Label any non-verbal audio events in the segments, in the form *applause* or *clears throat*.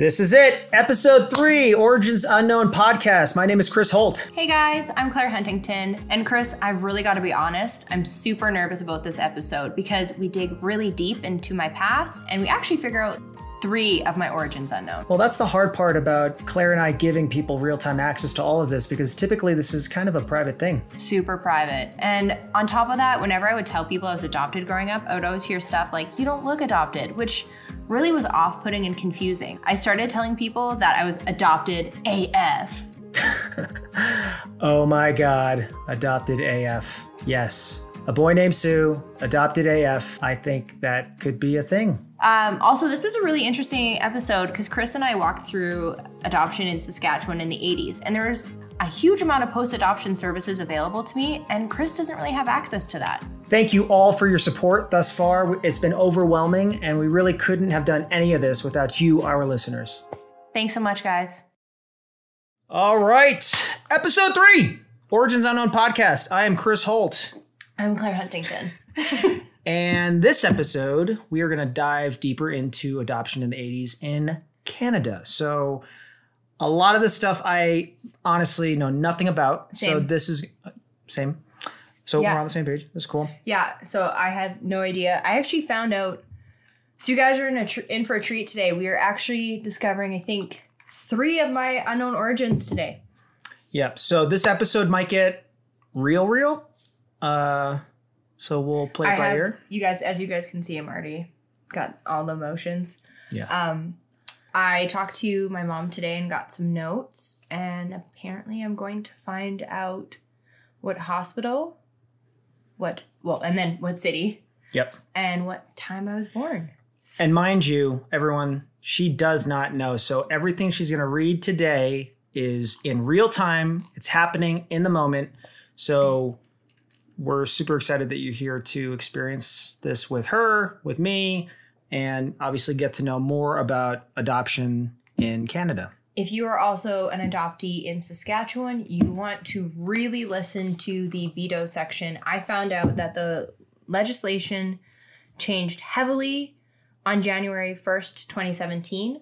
This is it, episode three, Origins Unknown podcast. My name is Chris Holt. Hey guys, I'm Claire Huntington. And Chris, I've really got to be honest, I'm super nervous about this episode because we dig really deep into my past and we actually figure out three of my origins unknown. Well, that's the hard part about Claire and I giving people real time access to all of this because typically this is kind of a private thing. Super private. And on top of that, whenever I would tell people I was adopted growing up, I would always hear stuff like, you don't look adopted, which really was off putting and confusing. I started telling people that I was adopted AF. *laughs* oh my God, adopted AF. Yes. A boy named Sue, adopted AF. I think that could be a thing. Um, also, this was a really interesting episode because Chris and I walked through adoption in Saskatchewan in the 80s, and there's a huge amount of post adoption services available to me, and Chris doesn't really have access to that. Thank you all for your support thus far. It's been overwhelming, and we really couldn't have done any of this without you, our listeners. Thanks so much, guys. All right, episode three Origins Unknown podcast. I am Chris Holt. I'm Claire Huntington. *laughs* and this episode, we are going to dive deeper into adoption in the 80s in Canada. So, a lot of this stuff I honestly know nothing about. Same. So, this is same. So yeah. we're on the same page. That's cool. Yeah. So I had no idea. I actually found out. So you guys are in a tr- in for a treat today. We are actually discovering, I think, three of my unknown origins today. Yep. So this episode might get real, real. Uh, so we'll play it I by have, ear. You guys, as you guys can see, I'm already got all the emotions. Yeah. Um, I talked to my mom today and got some notes, and apparently I'm going to find out what hospital what well and then what city. Yep. And what time i was born. And mind you everyone she does not know. So everything she's going to read today is in real time. It's happening in the moment. So we're super excited that you're here to experience this with her with me and obviously get to know more about adoption in canada if you are also an adoptee in Saskatchewan, you want to really listen to the veto section. I found out that the legislation changed heavily on January 1st, 2017.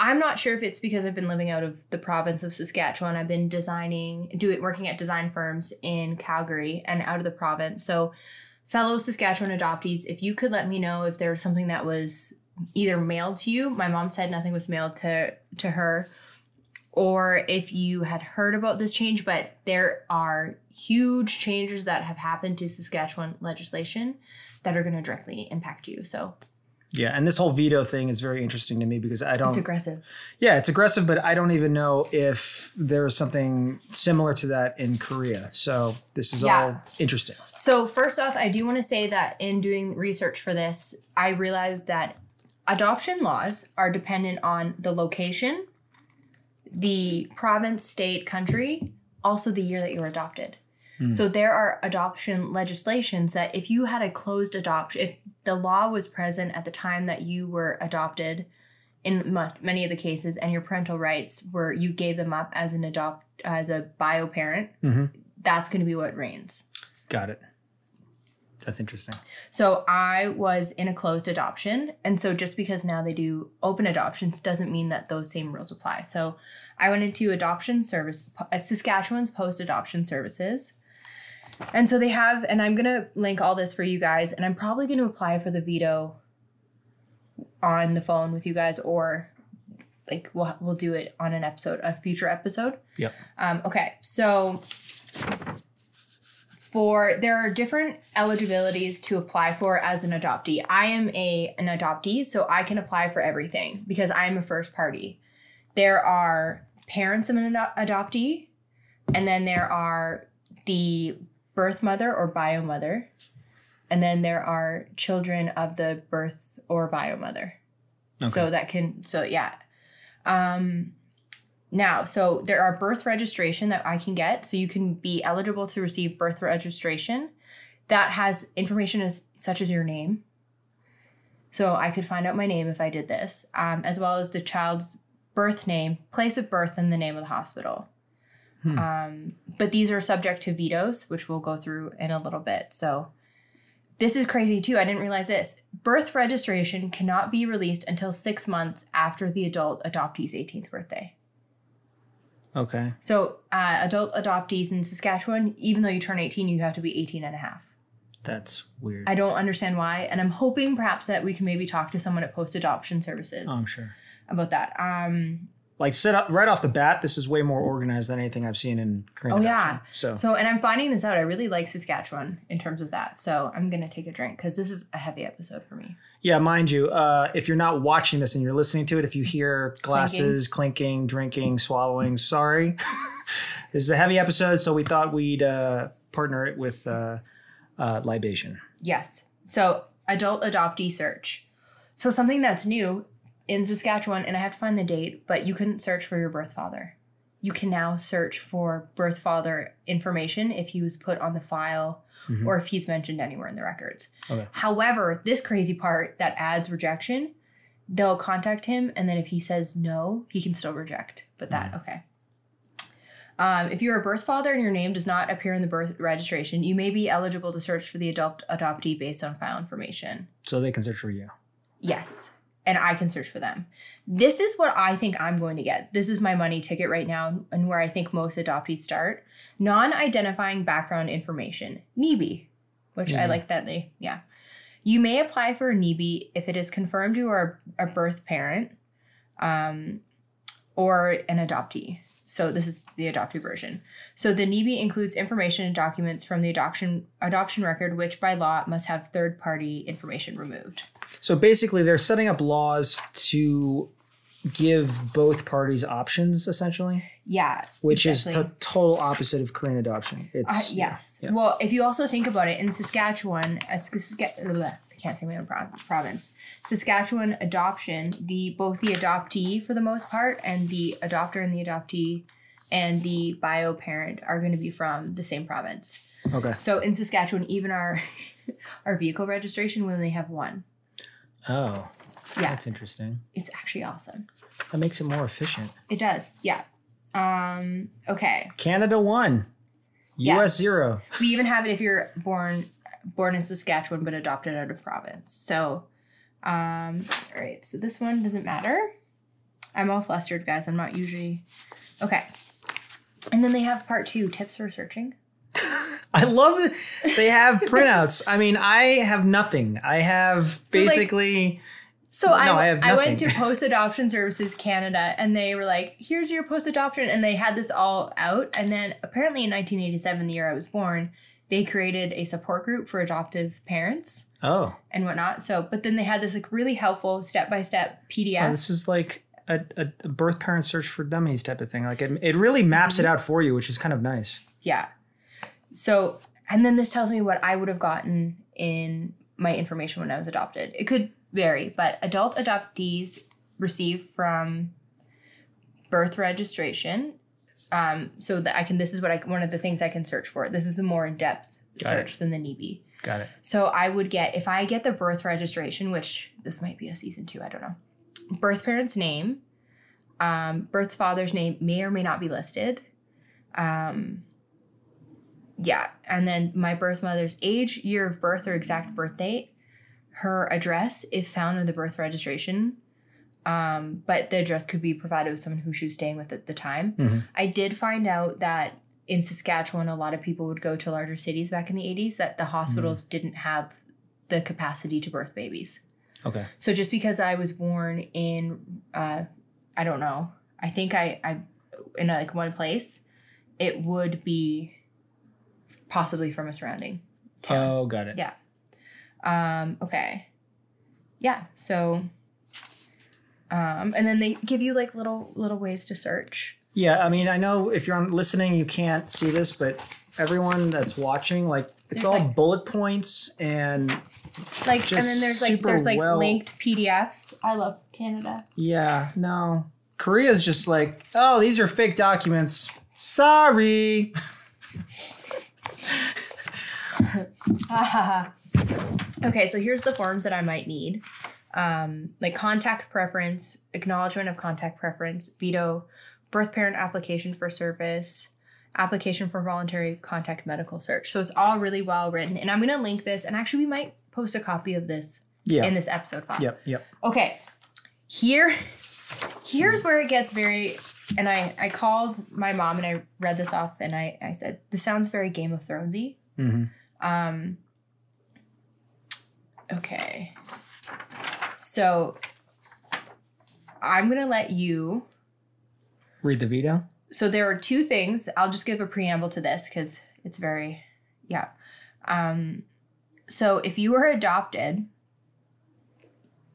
I'm not sure if it's because I've been living out of the province of Saskatchewan. I've been designing, doing working at design firms in Calgary and out of the province. So, fellow Saskatchewan adoptees, if you could let me know if there was something that was either mailed to you, my mom said nothing was mailed to to her, or if you had heard about this change, but there are huge changes that have happened to Saskatchewan legislation that are going to directly impact you. So, yeah, and this whole veto thing is very interesting to me because I don't. It's aggressive. Yeah, it's aggressive, but I don't even know if there is something similar to that in Korea. So this is yeah. all interesting. So first off, I do want to say that in doing research for this, I realized that adoption laws are dependent on the location the province, state, country, also the year that you were adopted. Mm. So there are adoption legislations that if you had a closed adoption, if the law was present at the time that you were adopted, in many of the cases, and your parental rights were you gave them up as an adopt as a bio parent, mm-hmm. that's going to be what reigns. Got it. That's interesting. So I was in a closed adoption. And so just because now they do open adoptions doesn't mean that those same rules apply. So I went into adoption service, uh, Saskatchewan's post adoption services. And so they have, and I'm going to link all this for you guys, and I'm probably going to apply for the veto on the phone with you guys or like we'll we'll do it on an episode, a future episode. Yep. Um, okay, so for there are different eligibilities to apply for as an adoptee. I am a an adoptee, so I can apply for everything because I'm a first party. There are parents of an ad- adoptee, and then there are the birth mother or bio mother, and then there are children of the birth or bio mother. Okay. So that can so yeah. Um, now, so there are birth registration that I can get. So you can be eligible to receive birth registration that has information as such as your name. So I could find out my name if I did this, um, as well as the child's birth name, place of birth, and the name of the hospital. Hmm. Um, but these are subject to vetoes, which we'll go through in a little bit. So This is crazy too. I didn't realize this. Birth registration cannot be released until six months after the adult adoptee's 18th birthday. Okay. So, uh, adult adoptees in Saskatchewan, even though you turn 18, you have to be 18 and a half. That's weird. I don't understand why. And I'm hoping perhaps that we can maybe talk to someone at Post Adoption Services oh, I'm sure. about that. Um, Like set up right off the bat, this is way more organized than anything I've seen in Korean Oh, yeah. So, so, and I'm finding this out. I really like Saskatchewan in terms of that. So, I'm going to take a drink because this is a heavy episode for me. yeah, mind you, uh, if you're not watching this and you're listening to it, if you hear glasses clinking, drinking, swallowing, sorry. *laughs* this is a heavy episode, so we thought we'd uh, partner it with uh, uh, libation. Yes. So, adult adoptee search. So, something that's new in Saskatchewan, and I have to find the date, but you couldn't search for your birth father. You can now search for birth father information if he was put on the file Mhm. or if he's mentioned anywhere in the records. Okay. However, this crazy part that adds rejection, they'll contact him, and then if he says no, he can still reject. But that, okay. Um, if you're a birth father and your name does not appear in the birth registration, you may be eligible to search for the adopt- adoptee based on file information. So they can search for you. Yes. And I can search for them. This is what I think I'm going to get. This is my money ticket right now, and where I think most adoptees start. Non identifying background information, NIBI, which I like that they, yeah. You may apply for a NIBI if it is confirmed you are a birth parent um, or an adoptee. So this is the adoptee version. So the NIBI includes information and documents from the adoption adoption record, which by law must have third party information removed. So basically, they're setting up laws to give both parties options, essentially, Yeah, which is the total opposite of Korean adoption. Uh, It's yes. yeah. Well, if you also think about it, in Saskatchewan, a Saska- ugh, I can't say my own pro- province. Saskatchewan adoption, the both the adoptee for the most part, and the adopter and the adoptee, and the bio parent are going to be from the same province. Okay. So in Saskatchewan, even our *laughs* our vehicle registration, we only have one. Oh, Yeah, that's interesting. it's actually awesome. That makes it more efficient. It does. Yeah. Um. Okay. Canada one, Yeah. U.S. zero. We even have it if you're born born in Saskatchewan but adopted out of province. So, um, all right. So this one doesn't matter. I'm all flustered, guys. I'm not usually okay. And then they have part two tips for searching. I love that they have *laughs* printouts. I mean, I have nothing. I have So, like, basically. So No, I, I have I went to. *laughs* Post Adoption Services Canada and they were like, here's your post adoption. And they had this all out. And then apparently in 1987, the year I was born, they created a support group for adoptive parents oh, and whatnot. So, but then they had this like really helpful step by step oh, PDF. this is like a, a, a birth parent search for dummies type of thing. Like it, it really maps it Mm-hmm. out for you, which is kind of nice. Yeah. So, and then this tells me what I would have gotten in my information when I was adopted. It could vary, but adult adoptees receive from birth registration. Um, so that I can, this is what I, one of the things I can search for. This is a more in depth search than the NIBI. Got it. So I would get, if I get the birth registration, which this might be a season two, I don't know, birth parent's name, um, birth father's name may or may not be listed. Um, yeah. And then my birth mother's age, year of birth, or exact birth date, her address, if found in the birth registration. Um, but the address could be provided with someone who she was staying with at the time. Mhm. I did find out that in Saskatchewan, a lot of people would go to larger cities back in the 80s, that the hospitals didn't have the capacity to birth babies. Okay. So just because I was born in, uh, I don't know, I think I, I, in like one place, it would be possibly from a surrounding town. Oh, got it. Yeah. Um, okay. Yeah. So, um, and then they give you like little little ways to search. Yeah, I mean, I know if you're on listening, you can't see this, but everyone that's watching, like, it's There's, all like- bullet points and Like, and then there's like there's like well- linked PDFs. I love Canada. yeah, no. Korea's just like, oh, these are fake documents. Sorry. *laughs* okay, so here's the forms that I might need. Um, like contact preference, acknowledgement of contact preference, veto, birth parent application for service, application for voluntary contact medical search. So it's all really well written. And I'm going to link this. And actually, we might post a copy of this Yeah. in this episode file. yep. Yep. Okay. Here, here's where it gets very. And I, I called my mom and I read this off and I, I said, this sounds very Game of Thronesy. hmm Um, okay. So I'm going to let you. Read the veto. So there are two things. I'll just give a preamble to this because it's very, yeah. Um, so if you were adopted,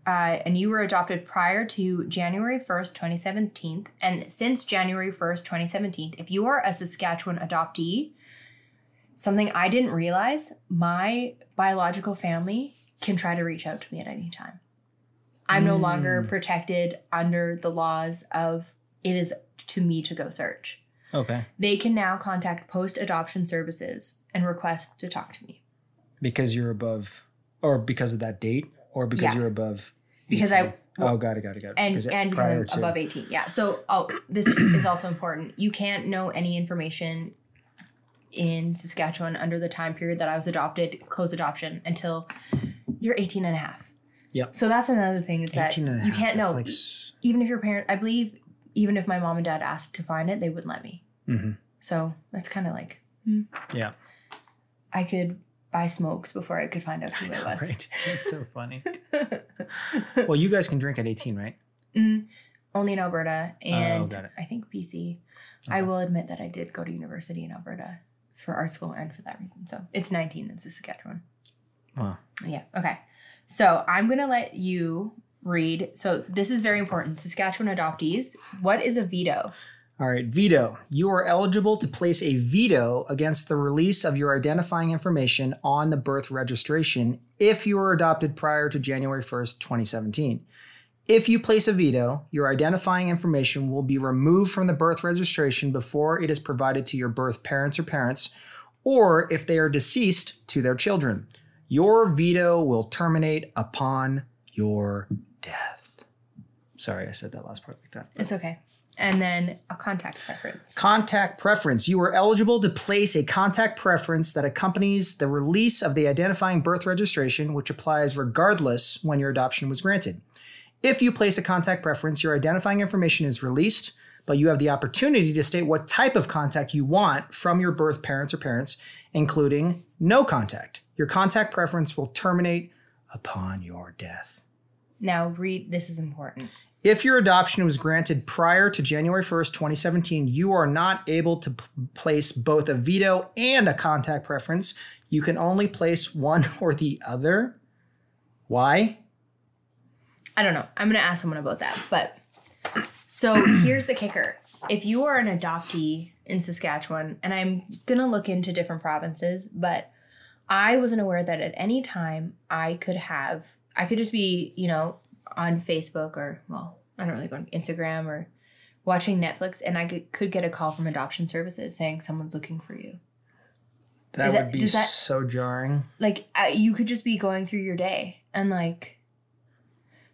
uh, and you were adopted prior to January 1st, 2017, and since January 1st, 2017, if you are a Saskatchewan adoptee, something I didn't realize, my biological family can try to reach out to me at any time. I'm no longer hmm. protected under the laws of it is to me to go search. Okay. They can now contact post adoption services and request to talk to me Because you're above, or because of that date, or because Yeah. you're above. because 18. I Oh, got it, got it, got it. and Because and because prior to- above 18 yeah so oh this *clears throat* is also important you can't know any information in saskatchewan under the time period that i was adopted close adoption until you're 18 and a half Yep. so that's another thing is that 18 and a you can't know Like, even if your parent i believe even if my mom and dad asked to find it they wouldn't let me Mhm. so that's kind of like Yeah. i could buy smokes before i could find out who it was Right. *laughs* That's so funny. *laughs* well, you guys can drink at 18, right? Mm, only in Alberta and Oh. I think BC. I will admit that I did go to university in Alberta for art school and for that reason. So it's 19 in Saskatchewan. Wow. Yeah. Okay. So I'm going to let you read. So this is very important. Saskatchewan adoptees. What is a veto? All right, veto. You are eligible to place a veto against the release of your identifying information on the birth registration if you were adopted prior to January 1st, 2017. If you place a veto, your identifying information will be removed from the birth registration before it is provided to your birth parents or parents, or if they are deceased, to their children. Your veto will terminate upon your death. Sorry, I said that last part like that. It's okay. And then a contact preference. Contact preference. You are eligible to place a contact preference that accompanies the release of the identifying birth registration, which applies regardless when your adoption was granted. If you place a contact preference, your identifying information is released, but you have the opportunity to state what type of contact you want from your birth parents or parents, including no contact. Your contact preference will terminate upon your death. Now read. This is important. If your adoption was granted prior to January 1st, 2017, you are not able to p- place both a veto and a contact preference. You can only place one *laughs* or the other. Why? I don't know. I'm going to ask someone about that. But so here's the kicker. If you are an adoptee in Saskatchewan, and I'm going to look into different provinces, but I wasn't aware that at any time I could have, I could just be, you know, on Facebook or, well, I don't really go on Instagram or watching Netflix, and I could, could get a call from adoption services saying someone's looking for you. That Is would that- be that- so jarring. Like, uh, you could just be going through your day and, like,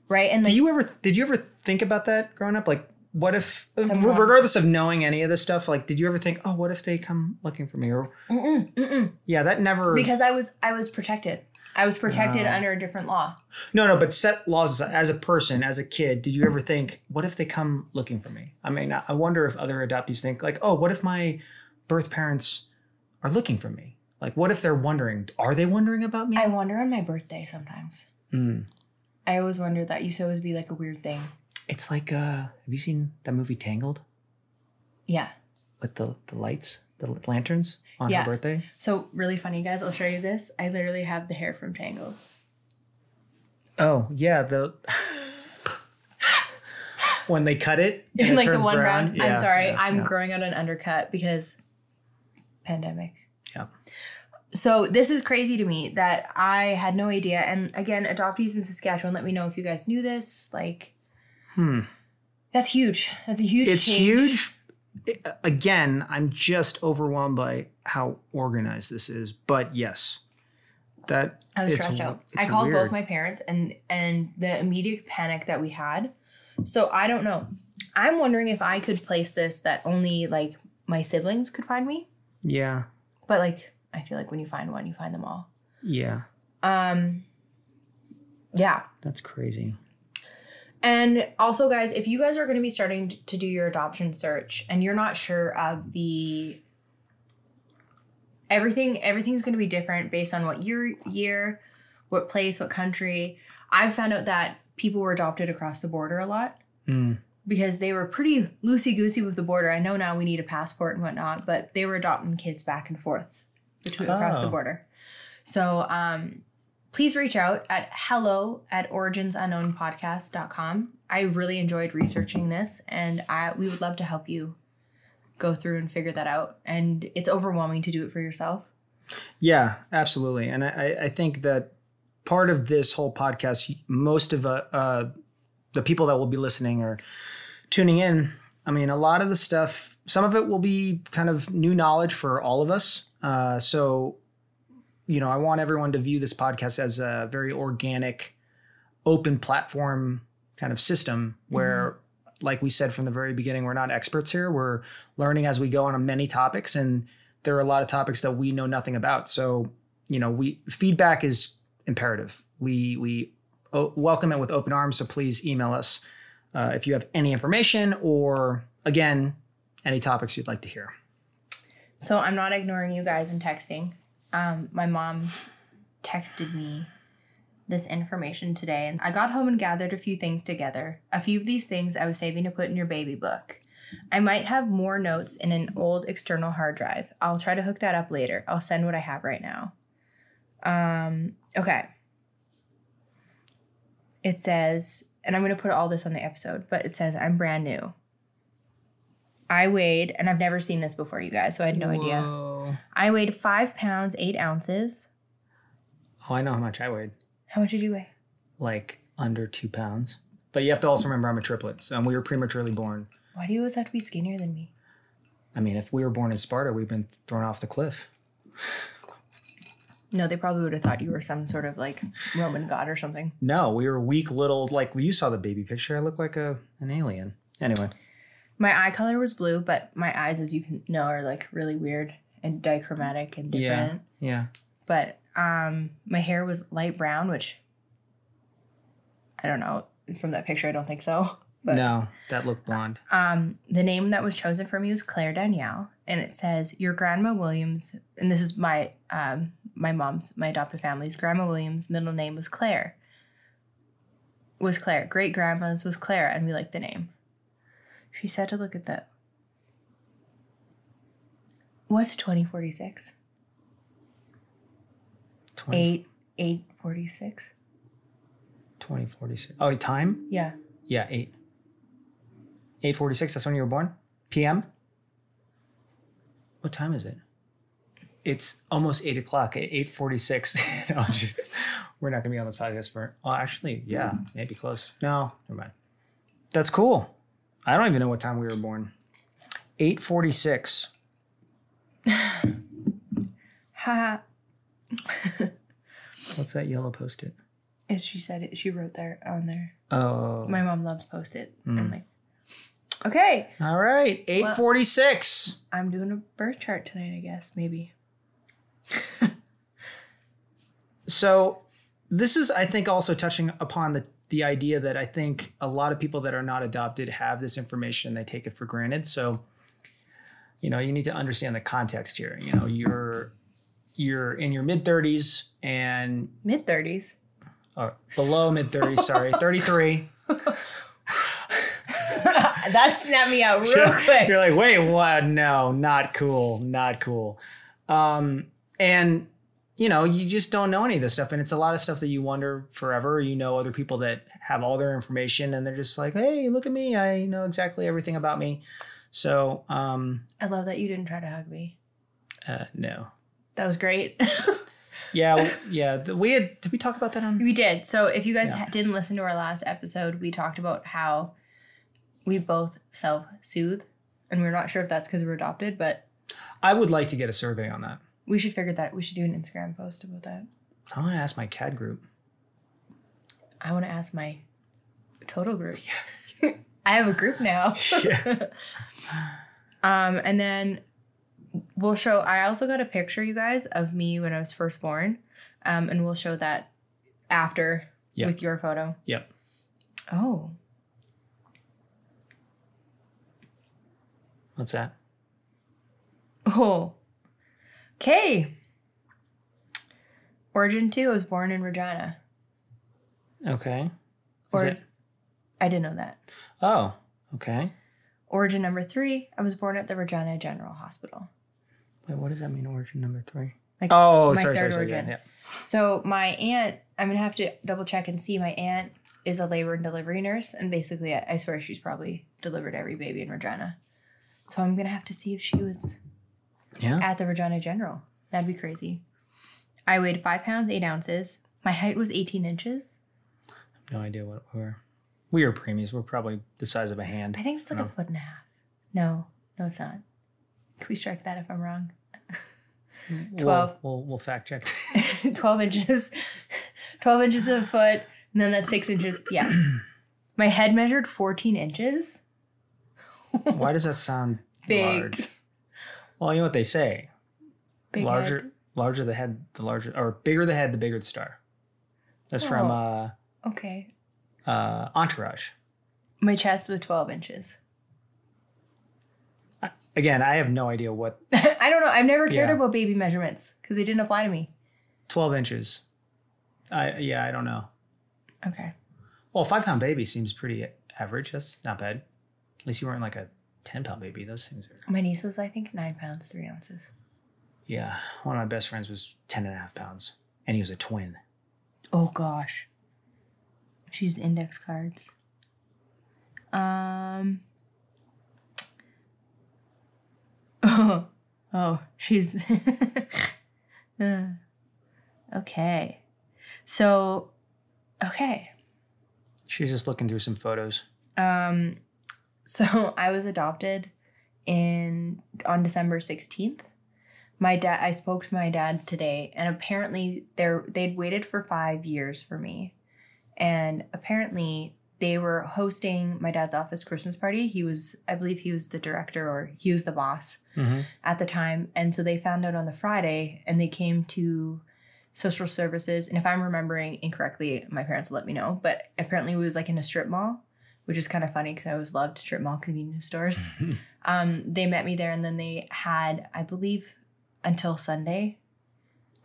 right? And, Do you ever did you ever think about that growing up? Like, what if, Someone- regardless of knowing any of this stuff, like, did you ever think, oh, what if they come looking for me? Or mm-mm, mm-mm. yeah, that never. because I was I was protected. I was protected Oh. under a different law. No, no, but set laws as a person, as a kid, did you ever think, what if they come looking for me? I mean, I wonder if other adoptees think, like, oh, what if my birth parents are looking for me? Like, what if they're wondering, are they wondering about me? I wonder on my birthday sometimes. Hmm. I always wonder that used to always be like a weird thing. It's like, uh, have you seen that movie Tangled Yeah. with the, the lights, the lanterns on Yeah. her birthday? So really funny, guys. I'll show you this. I literally have the hair from Tangled. Oh, yeah, the. *laughs* when they cut it, and it like the turns one brown. round. I'm Yeah, sorry. yeah, I'm yeah. growing out an undercut because pandemic. Yeah. So this is crazy to me that I had no idea. And again, adoptees in Saskatchewan, let me know if you guys knew this. Like, Hmm. that's huge. That's a huge. it's change. huge again i'm just overwhelmed by how organized this is but yes that I was stressed out. I called weird. both my parents and and the immediate panic that we had. So I don't know. I'm wondering if I could place this that only like my siblings could find me. Yeah. But like I feel like when you find one, you find them all. Yeah. Um yeah. That's crazy. And also guys, if you guys are going to be starting to do your adoption search and you're not sure of the everything everything's going to be different based on what year year, what place, what country. I've found out that people were adopted across the border a lot Mm. because they were pretty loosey goosey with the border. I know now we need a passport and whatnot, but they were adopting kids back and forth between across the Oh. border. So um, please reach out at hello at originsunknownpodcast.com. I really enjoyed researching this and I we would love to help you go through and figure that out. And it's overwhelming to do it for yourself. Yeah, absolutely. And I, I- think that part of this whole podcast, most of uh, uh, the people that will be listening or tuning in, I mean, a lot of the stuff, some of it will be kind of new knowledge for all of us. Uh, so, you know, I want everyone to view this podcast as a very organic, open platform kind of system where, like we said from the very beginning, we're not experts here. We're learning as we go on many topics, and there are a lot of topics that we know nothing about. So, you know, we feedback is imperative. We we o- welcome it with open arms. So please email us uh, if you have any information or again any topics you'd like to hear. So I'm not ignoring you guys and texting. Um, my mom texted me this information today, and I got home and gathered a few things together. A few of these things I was saving to put in your baby book. I might have more notes in an old external hard drive. I'll try to hook that up later. I'll send what I have right now. Um, okay. It says, and I'm going to put all this on the episode, but it says, I'm brand new. I weighed, and I've never seen this before, you guys, so I had no idea. I weighed five pounds, eight ounces. Oh, I know how much I weighed. How much did you weigh? Like under two pounds. But you have to also remember I'm a triplet, so we were prematurely born. Why do you always have to be skinnier than me? I mean, if we were born in Sparta, we've been thrown off the cliff. No, they probably would have thought you were some sort of like Roman god or something. No, we were weak little. Like you saw the baby picture. I look like a an alien. Anyway, My eye color was blue, but my eyes, as you can know, are like really weird and dichromatic and different. yeah. Yeah. But um, my hair was light brown, which I don't know from that picture. I don't think so. *laughs* But no, that looked blonde. um, the name that was chosen for me was Claire Danielle, and it says your grandma Williams, and this is my um, my mom's my adopted family's grandma Williams' middle name was Claire. Was Claire great grandma's was Claire, and we liked the name. She said to look at that. What's twenty forty six? 20, Eight eight forty six. 2046. Oh, time? Yeah. Yeah, 8. 846, that's when you were born? PM? What time is it? It's almost 8 o'clock at 846. *laughs* no, just, we're not going to be on this podcast for, oh, actually, yeah, maybe close. No, never mind. That's cool. I don't even know what time we were born. 846. Ha. *laughs* What's that yellow post-it? As she said it, she wrote there on there. Oh. My mom loves post it. I'm mm. like, okay, All right, 846. I'm doing a birth chart tonight. I guess maybe. *laughs* So this is, I think, also touching upon the the idea that I think a lot of people that are not adopted have this information and they take it for granted. So, you know, you need to understand the context here. You know, you're you're in your mid thirties and Mid thirties. or below mid thirties, sorry, *laughs* thirty three. that snapped me out real quick. You're like, wait, what? No, not cool, not cool. Um, and you know, you just don't know any of this stuff, and it's a lot of stuff that you wonder forever. You know, other people that have all their information, and they're just like, hey, look at me, I know exactly everything about me. So, um, I love that you didn't try to hug me. uh, no, That was great. *laughs* yeah, yeah. We had did we talk about that on? we did. So if you guys Yeah. didn't listen to our last episode, we talked about how we both self soothe, and we're not sure if that's because we're adopted, but I would like to get a survey on that. We should figure that. We should do an Instagram post about that. I want to ask my KAD group. I want to ask my total group. *laughs* Yeah. I have a group now. *laughs* Yeah. *laughs* Um, and then we'll show. I also got a picture, you guys, of me when I was first born, um, and we'll show that after Yep. with your photo. Yep. Oh, What's that? oh, okay. Origin two. I was born in Regina. Okay. Is Or it- I didn't know that. Oh, okay. Origin number three. I was born at the Regina General Hospital. Wait, what does that mean? Origin number three. Like Oh, my sorry, third sorry, sorry. origin. Yeah. So my aunt, I'm gonna have to double check and see. My aunt is a labor and delivery nurse, and basically, I I swear she's probably delivered every baby in Regina. So I'm gonna have to see if she was Yeah. at the Regina General. That'd be crazy. I weighed five pounds eight ounces. My height was 18 inches. No idea what we were. We were preemies. We're probably the size of a hand. I think it's like a foot and a half. No, no, it's not. Can we strike that if I'm wrong? We'll- 12. We'll, we'll, fact check. *laughs* 12 inches 12 inches of a foot and then that's six inches yeah *clears throat* my head measured 14 inches Why does that sound *laughs* Big. large? Well, you know what they say. Big larger, head. larger the head, the larger, or bigger the head, the bigger the star. That's from Oh. uh, okay uh, Entourage. my chest was 12 inches Again, I have no idea what *laughs* i don't know i've never cared Yeah. about baby measurements because they didn't apply to me 12 inches. I yeah, I don't know. okay Well, a five pound baby seems pretty average. That's not bad. At least you weren't like a 10 pound baby. Those things are. my niece was i think nine pounds three ounces Yeah. One of my best friends was 10 and a half pounds, and he was a twin. oh gosh she used index cards um oh *laughs* oh she's *laughs* Uh, okay so okay She's just looking through some photos. um so *laughs* i was adopted in on december 16th my dad i spoke to my dad today and apparently they're they'd waited for five years for me and apparently they were hosting my dad's office christmas party he was i believe he was the director or he was the boss Mm-hmm. at the time. And so they found out on the Friday and they came to social services. And if I'm remembering incorrectly, my parents will let me know. But apparently it was like in a strip mall, which is kind of funny because I always loved strip mall convenience stores. Um, they met me there and then they had, I believe, until Sunday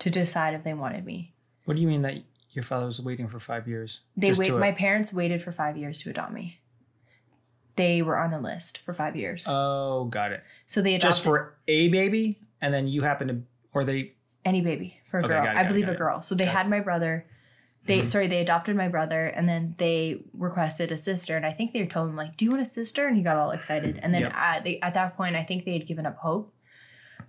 to decide if they wanted me. What do you mean that your father was waiting for five years? They wait. to- My parents waited for five years to adopt me. They were on a list for five years, Oh, got it. so they adopted Just for a baby, and then you happen to, or they. any baby for a Okay, girl. it, I it, believe a girl. So they Got it. had my brother. They Mhm. sorry, they adopted my brother, and then they requested a sister. And I think they told him like, "Do you want a sister?" And he got all excited. And then Yep. they, at that point, I think they had given up hope.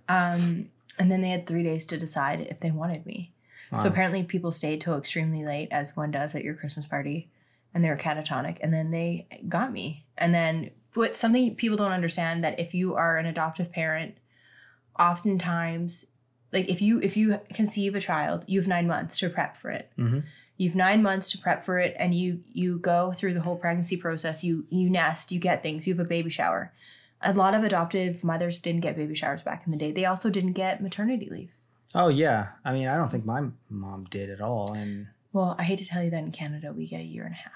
Um, and then they had three days to decide if they wanted me. So apparently, people stayed till extremely late, as one does at your Christmas party, and they were catatonic. And then they got me. And then, what something people don't understand that if you are an adoptive parent, oftentimes, like if you if you conceive a child, you have nine months to prep for it. Mhm. You've nine months to prep for it, and you you go through the whole pregnancy process. You you nest, you get things, you have a baby shower. A lot of adoptive mothers didn't get baby showers back in the day. They also didn't get maternity leave. Oh yeah. I mean, I don't think my mom did at all, and Well, I hate to tell you that in Canada we get a year and a half,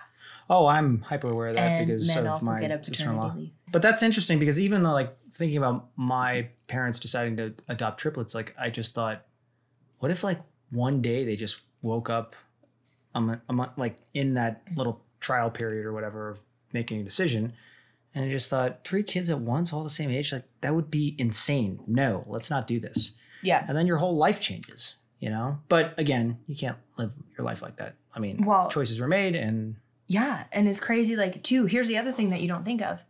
oh, I'm hyper aware of that and because men of also my get a paternity leave. But that's interesting because even though like thinking about my parents deciding to adopt triplets, like I just thought, what if like one day they just woke up, a month like in that little trial period or whatever of making a decision, and I just thought three kids at once, all the same age, like that would be insane. No, let's not do this. Yeah. And then your whole life changes, you know. But again, you can't live your life like that. I mean, Well- choices were made, and Yeah, and it's crazy. Like, too, here's the other thing that you don't think of.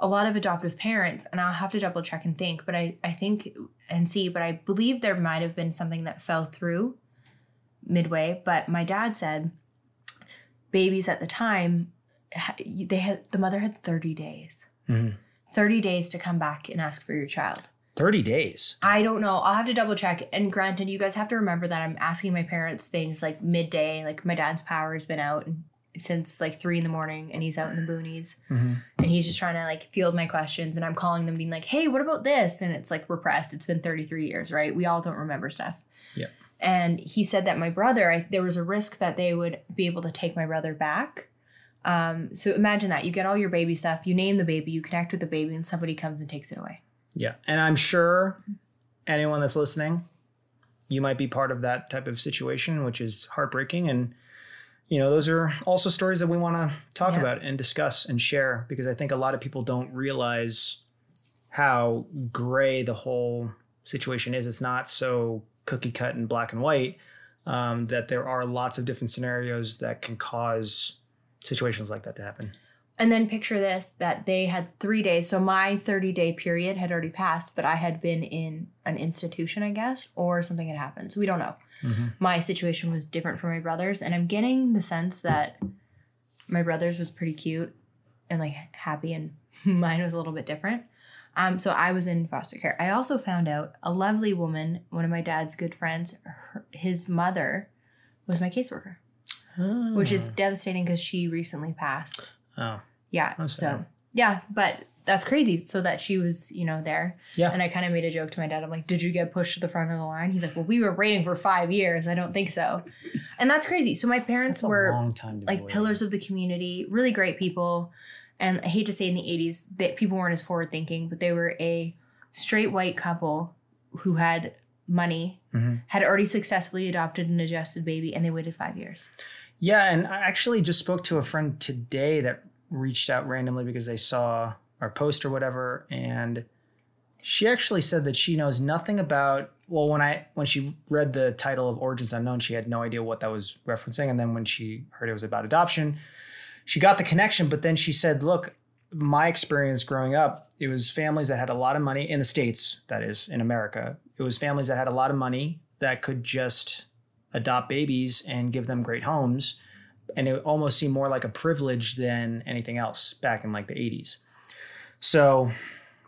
A lot of adoptive parents, and I'll have to double check and think, but I, I think and see, but I believe there might have been something that fell through midway. But my dad said babies at the time, they had the mother had 30 days, Mhm. 30 days to come back and ask for your child. thirty days. I don't know. I'll have to double check. And granted, you guys have to remember that I'm asking my parents things like midday, like my dad's power has been out since like three in the morning and he's out in the boonies Mhm. and he's just trying to like field my questions and I'm calling them being like, hey, what about this? And it's like repressed. It's been 33 years, right? We all don't remember stuff. Yeah. And he said that my brother, I, there was a risk that they would be able to take my brother back. Um, so imagine that you get all your baby stuff, you name the baby, you connect with the baby, and somebody comes and takes it away. Yeah. And I'm sure anyone that's listening, you might be part of that type of situation, which is heartbreaking. And, you know, those are also stories that we want to talk Yeah. about and discuss and share because I think a lot of people don't realize how gray the whole situation is. It's not so cookie cut and black and white, um, that there are lots of different scenarios that can cause situations like that to happen. And then picture this that they had three days. So my 30 day period had already passed, but I had been in an institution, I guess, or something had happened. So we don't know. Mhm. My situation was different from my brother's. And I'm getting the sense that my brother's was pretty cute and like happy, and *laughs* mine was a little bit different. Um, so I was in foster care. I also found out a lovely woman, one of my dad's good friends, her, his mother was my caseworker, which is devastating because she recently passed. oh, Yeah. So yeah, but that's crazy. So that she was, you know, there. Yeah. And I kind of made a joke to my dad. I'm like, "Did you get pushed to the front of the line?" He's like, "Well, we were waiting for five years. I don't think so." And that's crazy. So my parents were long time like pillars of the community, really great people. And I hate to say in the 80s that people weren't as forward thinking, but they were a straight white couple who had money, Mhm. had already successfully adopted an adjusted baby, and they waited five years. Yeah, and I actually just spoke to a friend today that reached out randomly because they saw our post or whatever, and she actually said that she knows nothing about. Well, when I when she read the title of Origins Unknown, she had no idea what that was referencing, and then when she heard it was about adoption, she got the connection. But then she said, "Look, my experience growing up, it was families that had a lot of money in the states. That is in America. It was families that had a lot of money that could just." adopt babies and give them great homes and it almost seemed more like a privilege than anything else back in like the 80s so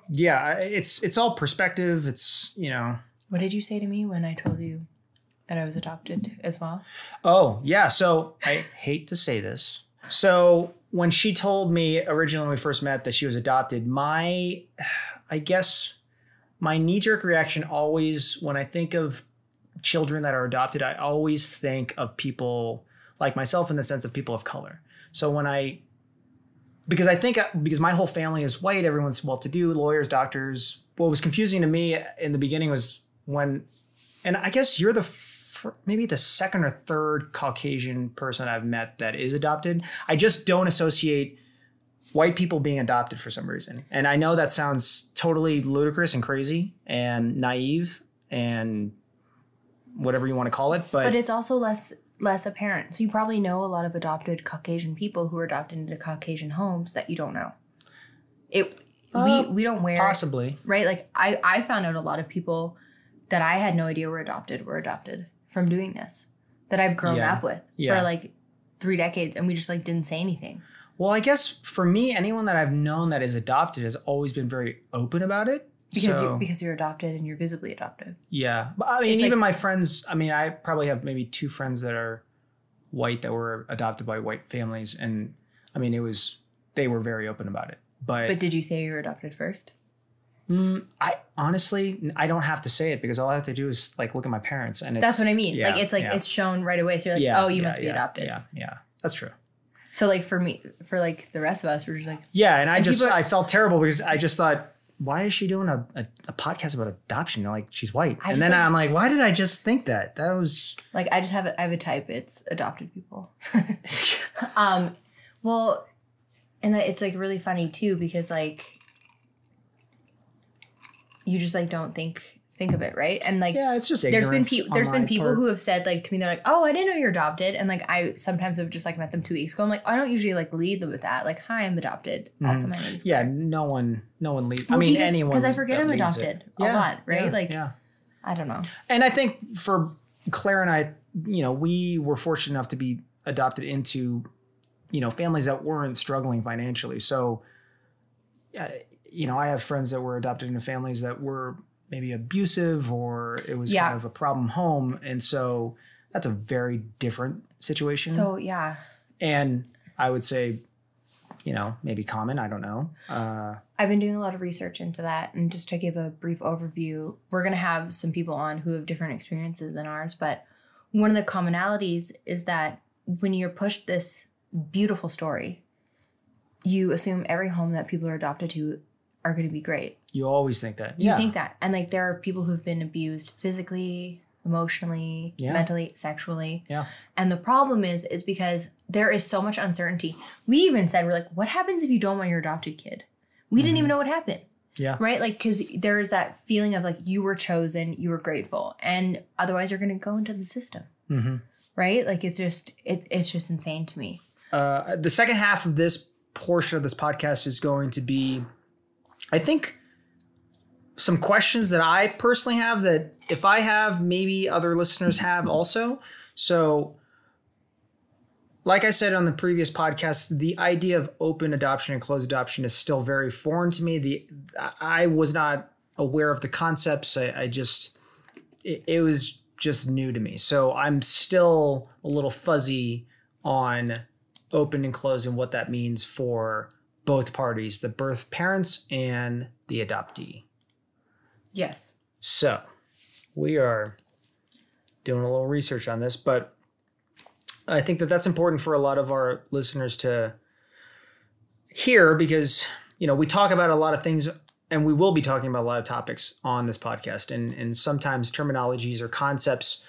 yeah it's it's all perspective it's you know What did you say to me when I told you that I was adopted as well? oh yeah so i hate to say this so when she told me originally when we first met that she was adopted my i guess my knee-jerk reaction always when i think of children that are adopted i always think of people like myself in the sense of people of color. So when i because i think because my whole family is white everyone's well-to-do lawyers doctors. What was confusing to me in the beginning was when and i guess you're the fir- maybe the second or third caucasian person i've met that is adopted i just don't associate white people being adopted for some reason and i know that sounds totally ludicrous and crazy and naive and whatever you want to call it but, But it's also less less apparent. So you probably know a lot of adopted Caucasian people who are adopted into Caucasian homes that you don't know. It Uh, we we don't wear possibly right. Like I I found out a lot of people that I had no idea were adopted were adopted from doing this that I've grown Yeah. up with Yeah. for like three decades, and we just like didn't say anything. Well, I guess for me, anyone that I've known that is adopted has always been very open about it. Because so, you're because you're adopted and you're visibly adopted. yeah, but I mean, It's even like- my friends. I mean, I probably have maybe two friends that are white that were adopted by white families, and I mean, it was they were very open about it. But, But did you say you were adopted first? Mm, I honestly, I don't have to say it because all I have to do is like look at my parents, and it's, That's what I mean. yeah, like it's like yeah. it's shown right away. So you're like, Yeah, oh, you must be adopted. Yeah, yeah, that's true. So like for me, for like the rest of us, we're just like, Yeah, and I And just people- I felt terrible because I just thought, why is she doing a, a, a podcast about adoption? Like she's white, I and then like- I'm like, why did I just think that? That was *laughs* like I just have a, I have a type. It's adopted people. *laughs* *laughs* um, well, and it's like really funny too because like you just like don't think think of it right and like yeah, it's just there's been people there's been people part. who have said like to me they're like oh I didn't know you're adopted and like I sometimes have just like met them two weeks ago I'm like I don't usually like lead them with that like hi I'm adopted also my name's Mm-hmm. yeah, no one, no one leads. I mean, because- anyone because I forget I'm adopted a lot, right? yeah, Like- yeah, I don't know and I think for Claire and I, you know, we were fortunate enough to be adopted into, you know, families that weren't struggling financially. So, uh, you know, I have friends that were adopted into families that were maybe abusive or it was Yeah. kind of a problem home, and so that's a very different situation. so yeah and I would say, you know, maybe common. I don't know. Uh, I've been doing a lot of research into that. And just to give a brief overview, we're going to have some people on who have different experiences than ours. But one of the commonalities is that when you're pushed this beautiful story, you assume every home that people are adopted to are going to be great. you always think that. You yeah. think that. And like there are people who've been abused physically, emotionally, Yeah. mentally, sexually. Yeah. And the problem is is because there is so much uncertainty. We even said we're like what happens if you don't want your adopted kid? We didn't even know what happened. Mm-hmm. Yeah. Right? Like cuz there is that feeling of like you were chosen, you were grateful, and otherwise you're going to go into the system. hmm Right? Like it's just it, it's just insane to me. Uh, the second half of this portion of this podcast is going to be, I think, some questions that I personally have that if I have, maybe other listeners have also. So, like I said on the previous podcast, the idea of open adoption and closed adoption is still very foreign to me. The I was not aware of the concepts. I, I just it, it was just new to me. So I'm still a little fuzzy on open and closed and what that means for both parties, the birth parents and the adoptee. Yes. So we are doing a little research on this, but I think that that's important for a lot of our listeners to hear because you know we talk about a lot of things and we will be talking about a lot of topics on this podcast and and sometimes terminologies or concepts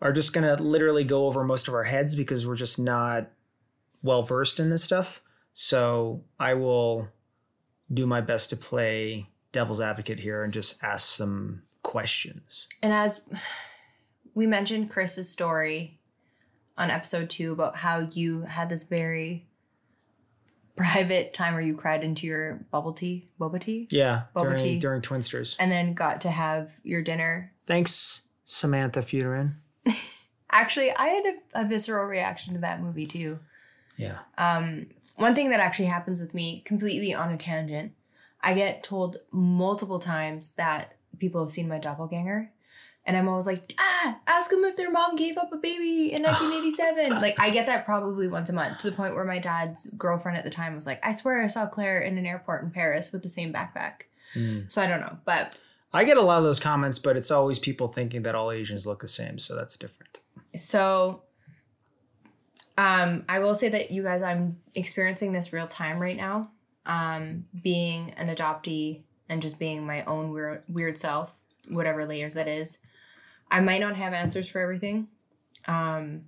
are just going to literally go over most of our heads because we're just not well versed in this stuff so i will do my best to play devil's advocate here and just ask some questions And as we mentioned Chris's story on episode two about how you had this very private time where you cried into your bubble tea, boba tea, yeah Bubble during, tea. during twinsters and then got to have your dinner. thanks samantha Futerman *laughs* Actually, I had a, a visceral reaction to that movie too. yeah Um, one thing that actually happens with me, completely on a tangent, I get told multiple times that people have seen my doppelganger. And I'm always like, ah, ask them if their mom gave up a baby in *sighs* 1987. like, I get that probably once a month to the point where my dad's girlfriend at the time was like, I swear I saw Claire in an airport in Paris with the same backpack. Mm. So I don't know. But I get a lot of those comments, but it's always people thinking that all Asians look the same, so that's different. so um i will say that you guys i'm experiencing this real time right now. Um being an adoptee and just being my own weird weird self whatever layers that is i might not have answers for everything. Um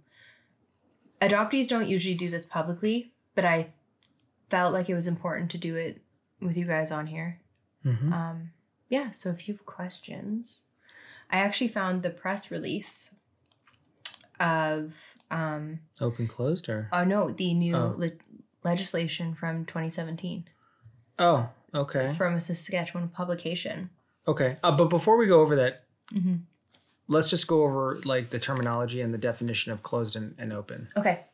adoptees don't usually do this publicly but i felt like it was important to do it with you guys on here. Mm-hmm. um, yeah, so if you have questions, I actually found the press release of, um, Open closed or oh no, the new Oh. le- legislation from 2017 oh okay from a Saskatchewan publication. okay. Uh, but before we go over that, Mm-hmm. let's just go over like the terminology and the definition of closed and, and open. Okay.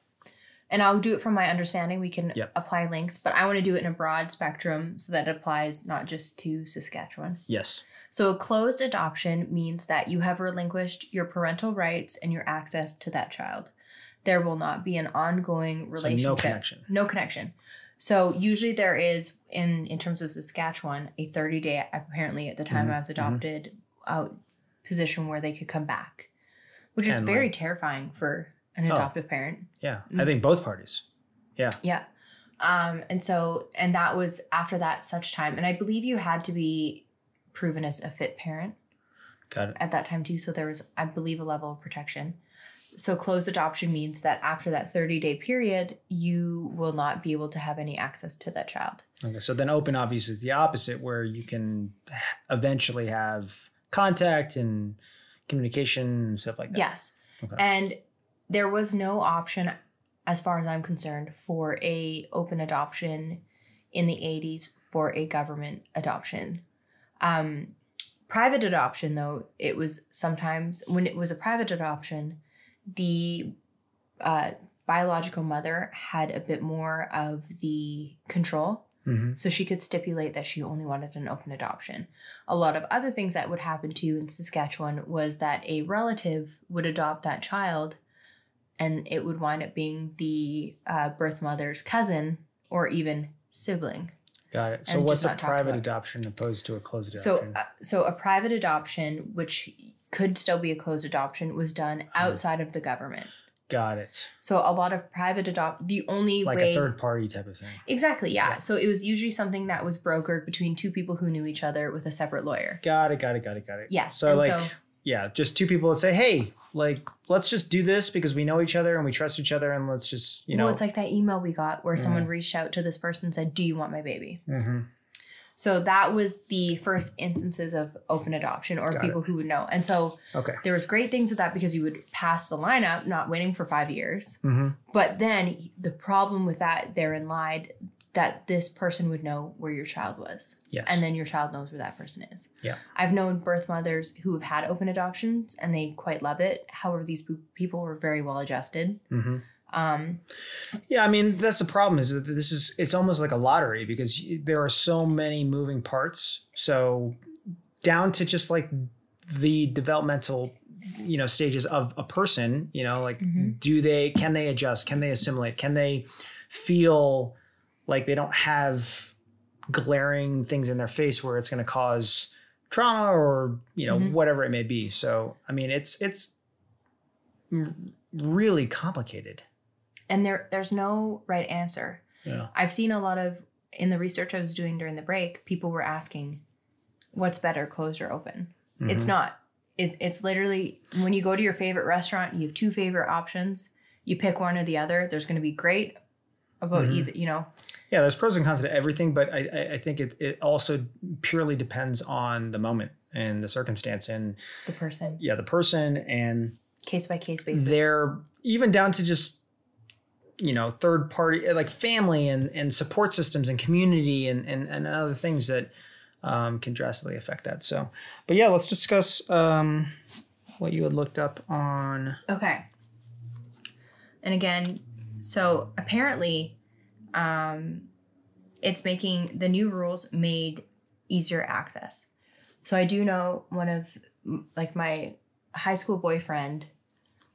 And I'll do it from my understanding. We can Yep. apply links, but I want to do it in a broad spectrum so that it applies not just to Saskatchewan. Yes. So, a closed adoption means that you have relinquished your parental rights and your access to that child. There will not be an ongoing So relationship. no connection. No connection. So, usually there is, in, in terms of Saskatchewan, a 30 day, apparently at the time Mhm, I was adopted, out position where they could come back, which is And, very like- terrifying for an Oh. adoptive parent. Yeah. Mm. I think both parties. Yeah. Yeah. Um, and so, and that was after that such time. And I believe you had to be proven as a fit parent Got it. at that time too. So there was, I believe, a level of protection. So closed adoption means that after that 30 day period, you will not be able to have any access to that child. Okay. So then open obviously is the opposite where you can eventually have contact and communication and stuff like that. Yes. Okay. And there was no option, as far as I'm concerned, for a open adoption in the 80s for a government adoption. Um, private adoption, though, it was sometimes when it was a private adoption, the uh, biological mother had a bit more of the control hmm so she could stipulate that she only wanted an open adoption. A lot of other things that would happen to you in Saskatchewan was that a relative would adopt that child and it would wind up being the uh, birth mother's cousin or even sibling. Got it. So what's a private adoption opposed to a closed So, adoption? uh, so a private adoption, which could still be a closed adoption, was done Mm-hmm. outside of the government. Got it. So a lot of private adopt, the only Like way a third party type of thing. Exactly, yeah. Yeah. So it was usually something that was brokered between two people who knew each other with a separate lawyer. Got it. Got it. Got it. Got it. Yes. So and like, so, yeah, just two people that say, "Hey, like, let's just do this because we know each other and we trust each other, and let's just, you well, know." it's like that email we got where someone reached out to this person and said, "Do you want my baby?" hmm So that was the first instances of open adoption or Got people who would know. And so Okay. there was great things with that because you would pass the lineup, not waiting for five years. hmm But then the problem with that therein lied that this person would know where your child was. Yes. and then your child knows where that person is. Yeah. I've known birth mothers who have had open adoptions and they quite love it. However, these people were very well adjusted. hmm Um, Yeah, I mean that's the problem is that this is it's almost like a lottery because there are so many moving parts. So down to just like the developmental you know stages of a person, you know, like Mhm. do they can they adjust? Can they assimilate? Can they feel like they don't have glaring things in their face where it's going to cause trauma or, you know, Mhm. whatever it may be. So, I mean, it's it's really complicated. and there, there's no right answer. Yeah. I've seen a lot of in the research I was doing during the break, people were asking, "What's better, closed or open?" It's Mhm. not. It, it's literally when you go to your favorite restaurant, you have two favorite options. You pick one or the other. There's going to be great about Mhm. either. You know, Yeah, there's pros and cons to everything, but I, I- I think it, it also purely depends on the moment and the circumstance and the person yeah, the person and case by case basis. they're even down to just you know third party like family and, and support systems and community and, and, and other things that um, can drastically affect that. So, but yeah, let's discuss um, what you had looked up on. Okay. And again, so apparently, um, it's making the new rules made easier access. So I do know one of like my high school boyfriend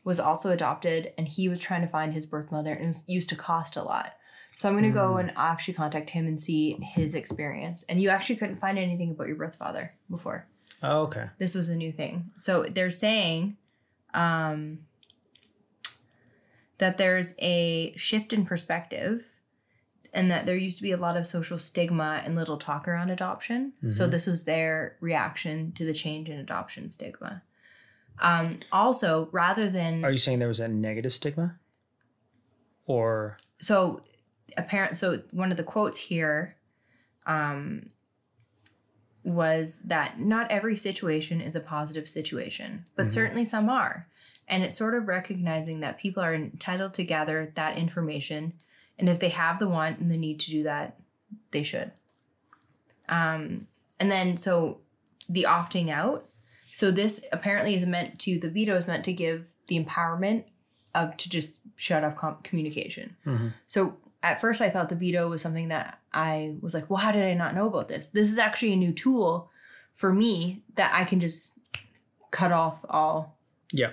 was also adopted, and he was trying to find his birth mother, and it used to cost a lot. So I'm gonna go and actually contact him and see his experience. And you actually couldn't find anything about your birth father before Oh, okay. this was a new thing. So they're saying um, that there's a shift in perspective and that there used to be a lot of social stigma and little talk around adoption. So Mhm. this was their reaction to the change in adoption stigma. Um, also, rather than Are you saying there was a negative stigma? Or so apparent so one of the quotes here um was that not every situation is a positive situation but Mhm. certainly some are and it's sort of recognizing that people are entitled to gather that information and if they have the want and the need to do that they should um and then so the opting out so this apparently is meant to the veto is meant to give the empowerment of to just shut off com- communication Mhm. so at first I thought the veto was something that I was like, well, how did I not know about this? This is actually a new tool for me that I can just cut off all. yeah,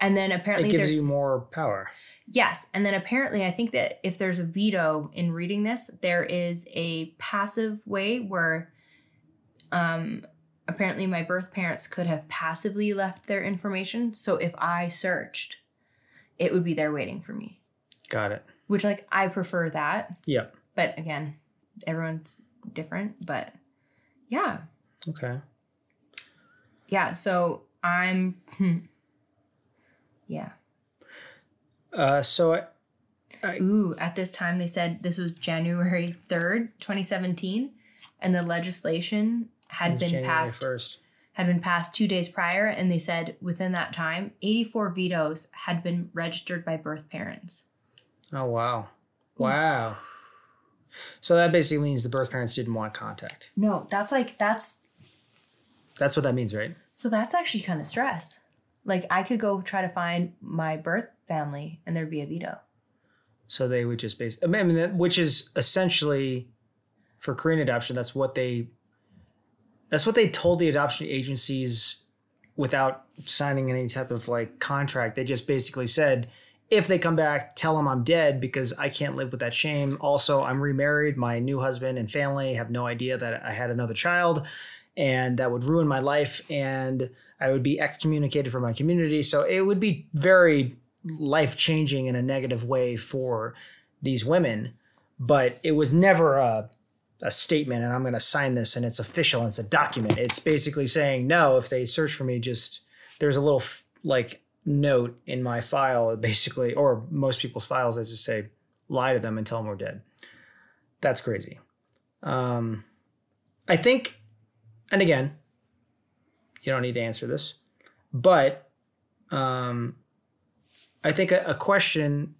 And then apparently it gives you more power. Yes, and then apparently I think that if there's a veto in reading this, there is a passive way where um apparently my birth parents could have passively left their information. So if I searched, it would be there waiting for me. Got it. Which like I prefer that. Yeah. but again everyone's different but yeah Okay. yeah so i'm *laughs* yeah Uh, so I, I ooh at this time they said this was january 3rd 2017 and the legislation had been January passed first. had been passed two days prior and they said within that time 84 vetoes had been registered by birth parents Oh wow, wow. So that basically means the birth parents didn't want contact. no that's like that's That's what that means, right? So that's actually kind of stress. Like I could go try to find my birth family and there'd be a veto. So they would just base. I mean, which is essentially for Korean adoption. That's what they. That's what they told the adoption agencies without signing any type of like contract. They just basically said, if they come back, tell them I'm dead because I can't live with that shame. Also, I'm remarried. My new husband and family have no idea that I had another child, and that would ruin my life, and I would be excommunicated from my community. So it would be very life changing in a negative way for these women. But it was never a a statement and I'm going to sign this and it's official and it's a document. It's basically saying no. If they search for me, just there's a little f- like note in my file, basically, or most people's files that just say lie to them and tell them we're dead. That's crazy. Um, I think, and again, you don't need to answer this, but um, I think a, a question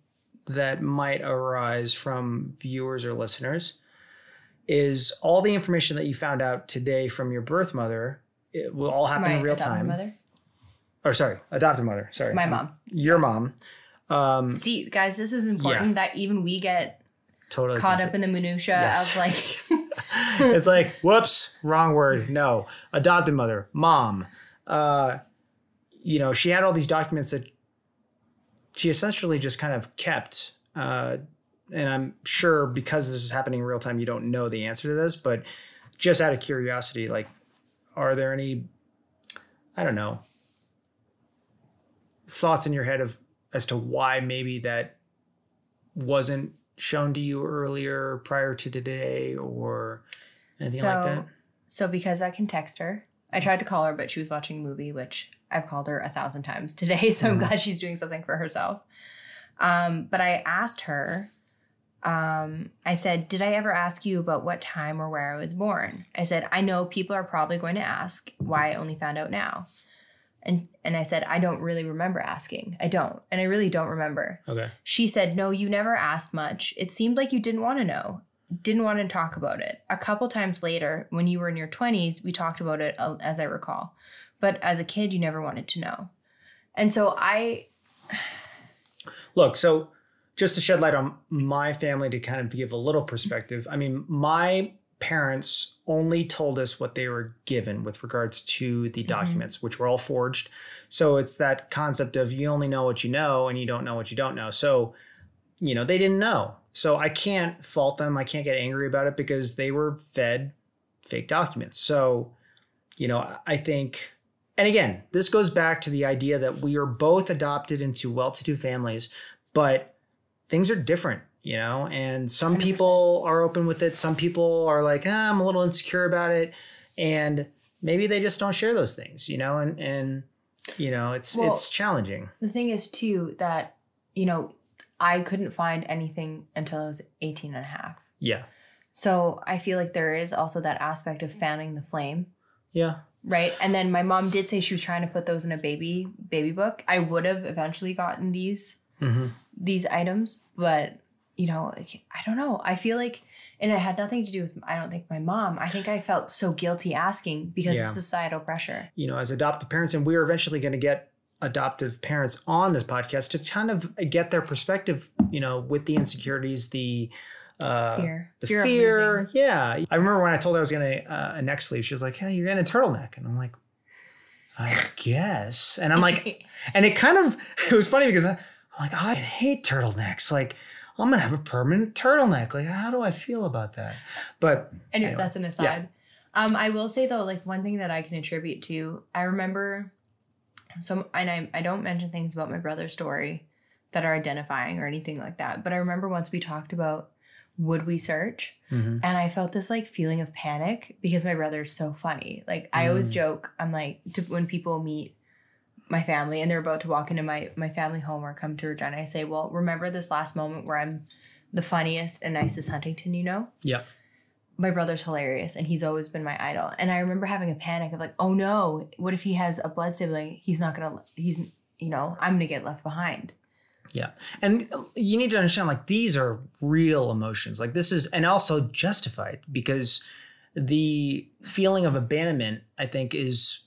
that might arise from viewers or listeners is all the information that you found out today from your birth mother it will all happen My in real adopted time. mother, or sorry adopted mother sorry. My mom. your mom. Um See, guys, this is important that even we get totally caught up in the minutia Yes. of like *laughs* *laughs* it's like whoops wrong word. No. Adopted mother. Mom. Uh you know she had all these documents that she essentially just kind of kept uh and i'm sure because this is happening in real time you don't know the answer to this but just out of curiosity like are there any i don't know thoughts in your head of as to why maybe that wasn't shown to you earlier prior to today or anything like that So because I can text her, I tried to call her, but she was watching a movie, which I've called her a thousand times today. *laughs* So I'm Mhm. glad she's doing something for herself. Um, but I asked her, um, I said, Did I ever ask you about what time or where I was born? I said, I know people are probably going to ask why I only found out now. And and I said, I don't really remember asking. I don't. And I really don't remember. okay She said, No, you never asked much. It seemed like you didn't want to know, didn't want to talk about it. A couple times later, when you were in your 20s, we talked about it, uh, as I recall. But as a kid, you never wanted to know. And so I, Look, so just to shed light on my family to kind of give a little perspective, I mean, my parents only told us what they were given with regards to the mm-hmm. documents, which were all forged. So it's that concept of you only know what you know and you don't know what you don't know. So, you know, they didn't know. So I can't fault them. I can't get angry about it because they were fed fake documents. So, you know, I think and again, this goes back to the idea that we are both adopted into well-to-do families, but things are different, you know. And some 100%. people are open with it. Some people are like, ah, I'm a little insecure about it, and maybe they just don't share those things, you know. And and you know, it's Well- it's challenging. the thing is, too, that, you know, I couldn't find anything until I was 18 and a half. Yeah, So I feel like there is also that aspect of fanning the flame. yeah, right and then my mom did say she was trying to put those in a baby baby book i would have eventually gotten these hmm these items but you know like, i don't know i feel like and it had nothing to do with i don't think my mom i think i felt so guilty asking because Yeah. of societal pressure you know, as adoptive parents, and we're eventually going to get adoptive parents on this podcast to kind of get their perspective, you know, with the insecurities, the uh, fear the fear, fear, yeah. I remember when I told her I was gonna uh, a neck sleeve. She was like, "Hey, you're getting a turtleneck," and I'm like, "I guess." And I'm like, *laughs* and it kind of it was funny because I, I'm like, I hate turtlenecks. Like, I'm gonna have a permanent turtleneck. Like, how do I feel about that? But and Anyway, that's an aside um i will say though like one thing that i can attribute to i remember so and I, I don't mention things about my brother's story that are identifying or anything like that but i remember once we talked about would we search mhm. and I felt this like feeling of panic because my brother's so funny. Like I always Mm. joke, I'm like to, when people meet my family and they're about to walk into my my family home or come to Regina, I say, "Well, remember this last moment where I'm the funniest and nicest Huntington, you know?" yeah, My brother's hilarious and he's always been my idol. And I remember having a panic of like, "Oh no, what if he has a blood sibling? He's not going to he's you know, I'm going to get left behind." Yeah. And you need to understand like these are real emotions. Like this is and also justified because the feeling of abandonment I think is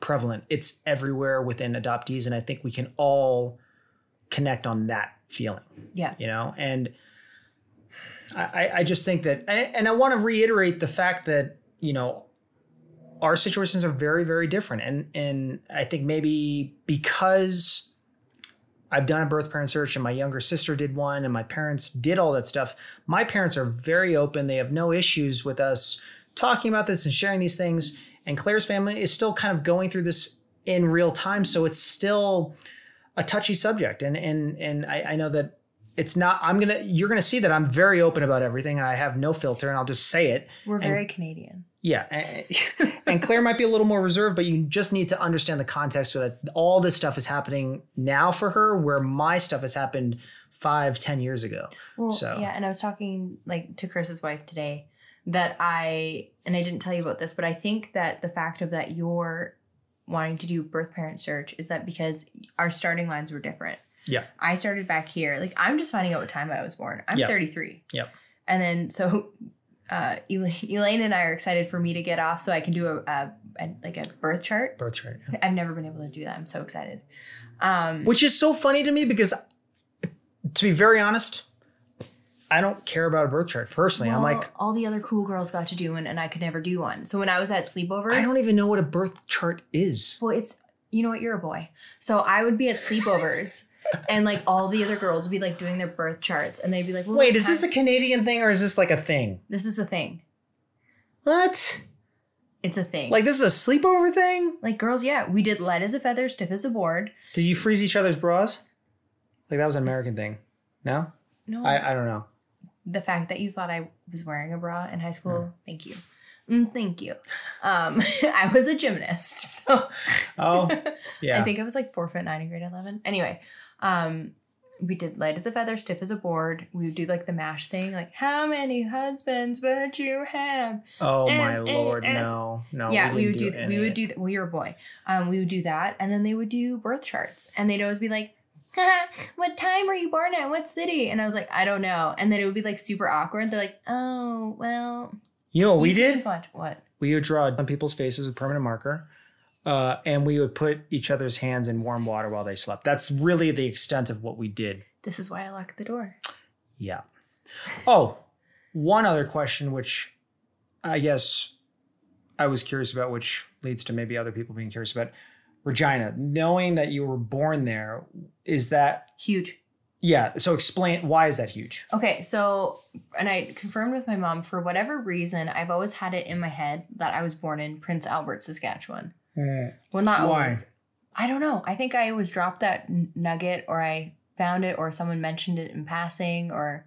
prevalent. It's everywhere within adoptees and I think we can all connect on that feeling, Yeah. you know? And I I- just think that and and I want to reiterate the fact that, you know, our situations are very very different and and I think maybe because I've done a birth parent search and my younger sister did one and my parents did all that stuff. My parents are very open. They have no issues with us talking about this and sharing these things. And Claire's family is still kind of going through this in real time. So it's still a touchy subject. And and and I, I know that it's not I'm gonna you're gonna see that I'm very open about everything and I have no filter and I'll just say it. We're very Canadian. Yeah, and, *laughs* and Claire might be a little more reserved, but you just need to understand the context so that all this stuff is happening now for her, where my stuff has happened five, ten years ago. Well, So- yeah, and I was talking like to Chris's wife today that I and I didn't tell you about this, but I think that the fact of that you're wanting to do birth parent search is that because our starting lines were different. Yeah. I started back here. Like I'm just finding out what time I was born. I'm Yeah. 33. Yep. And then so uh Elaine, Elaine and I are excited for me to get off so I can do a, a, a like a birth chart. Birth chart. I've never been able to do that. I'm so excited. Um Which is so funny to me because, to be very honest, I don't care about a birth chart personally. I'm like, all the other cool girls got to do one and I could never do one. So when I was at sleepovers I don't even know what a birth chart is. Well, it's you know what, you're a boy. So I would be at sleepovers *laughs* and like all the other girls would be like doing their birth charts and they'd be like, well, Wait, is this a Canadian thing or is this like a thing? this is a thing. What? It's a thing. Like this is a sleepover thing? like girls, yeah. We did light as a feather, stiff as a board. Did you freeze each other's bras? Like that was an American thing. No? No. I, I don't know. The fact that you thought I was wearing a bra in high school, thank you. Mm, thank you. Um, *laughs* I was a gymnast, *laughs* so Oh, *laughs* yeah. I think I was like four foot nine in grade eleven. Anyway, um, we did light as a feather, stiff as a board. We would do like the mash thing, like how many husbands would you have? oh my and- lord, and- no, no. yeah, we, didn't would do. any we would do. You were a boy. Um, we would do that, and then they would do birth charts, and they'd always be like. *laughs* what time were you born at? What city? And I was like, I don't know. And then it would be like super awkward. They're like, oh, well, You know what we did? Just watch what? We would draw on people's faces with permanent marker, uh, and we would put each other's hands in warm water while they slept. That's really the extent of what we did. This is why I locked the door. Yeah. Oh, one other question, which I guess I was curious about, which leads to maybe other people being curious about. Regina, knowing that you were born there, is that Huge. yeah? So explain why is that huge? Okay, so and I confirmed with my mom for whatever reason, I've always had it in my head that I was born in Prince Albert, Saskatchewan. Hmm. Well, not Why? always. I don't know. I think I always dropped that nugget, or I found it, or someone mentioned it in passing, or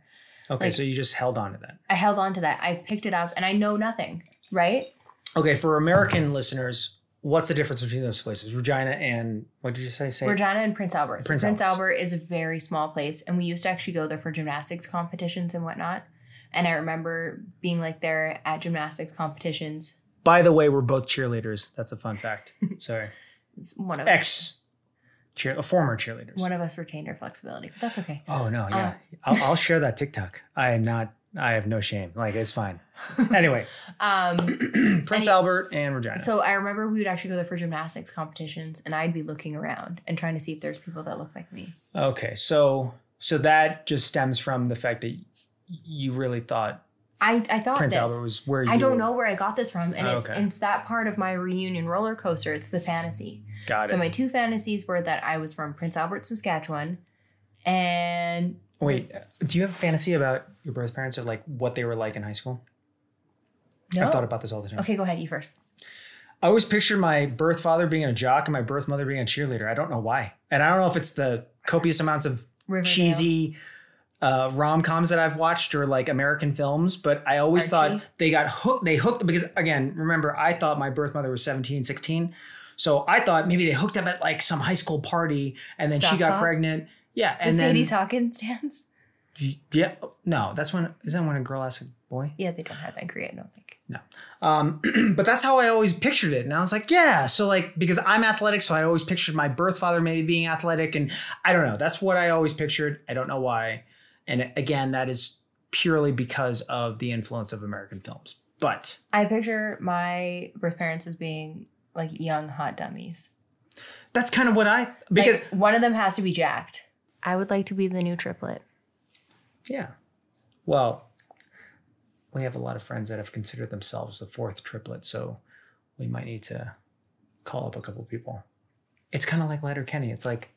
Okay, Like- so you just held on to that. I held on to that. I picked it up, and I know nothing. Right? Okay, for American listeners, what's the difference between those places? Regina and what did you say? Say Regina and Prince Albert. So Prince Prince, Albert is a very small place, and we used to actually go there for gymnastics competitions and whatnot. And I remember being like there at gymnastics competitions. By the way, we're both cheerleaders. That's a fun fact. *laughs* Sorry, It's One of ex cheer, uh, former cheerleaders. one of us retained our flexibility, but that's okay. Oh no, yeah. Uh, I'll, I'll share that TikTok. I am not. I have no shame. Like it's fine. *laughs* Anyway, Um, *clears throat* Prince Albert and Regina. so I remember we would actually go there for gymnastics competitions, and I'd be looking around and trying to see if there's people that looked like me. okay, so so that just stems from the fact that you really thought I I thought Prince this. Albert was where you. I don't know where I got this from, and Oh, it's okay. it's that part of my reunion roller coaster. It's the fantasy. Got So it. So my two fantasies were that I was from Prince Albert, Saskatchewan, and Wait, do you have a fantasy about your birth parents or like what they were like in high school? no. I've thought about this all the time. Okay, go ahead. You first. I always pictured my birth father being a jock and my birth mother being a cheerleader. I don't know why. And I don't know if it's the copious amounts of Riverdale. cheesy uh, rom coms that I've watched or like American films, but I always Archie. thought they got hooked. They hooked because, again, remember, I thought my birth mother was 17, 16. So I thought maybe they hooked up at like some high school party and then she got hop? pregnant. Yeah. The And then, Sadie Hawkins dance. yeah. No, that's when, is that when a girl asks a boy? Yeah, they don't have that in Korea. I don't think. No, um, *clears throat* but that's how I always pictured it. And I was like, yeah. So like, because I'm athletic, so I always pictured my birth father maybe being athletic. And I don't know. That's what I always pictured. I don't know why. And again, that is purely because of the influence of American films. But I picture my birth parents as being like young hot dummies. that's kind of what I, because like one of them has to be jacked. I would like to be the new triplet. yeah. Well, we have a lot of friends that have considered themselves the fourth triplet. So we might need to call up a couple people. It's kind of like Letterkenny. It's like,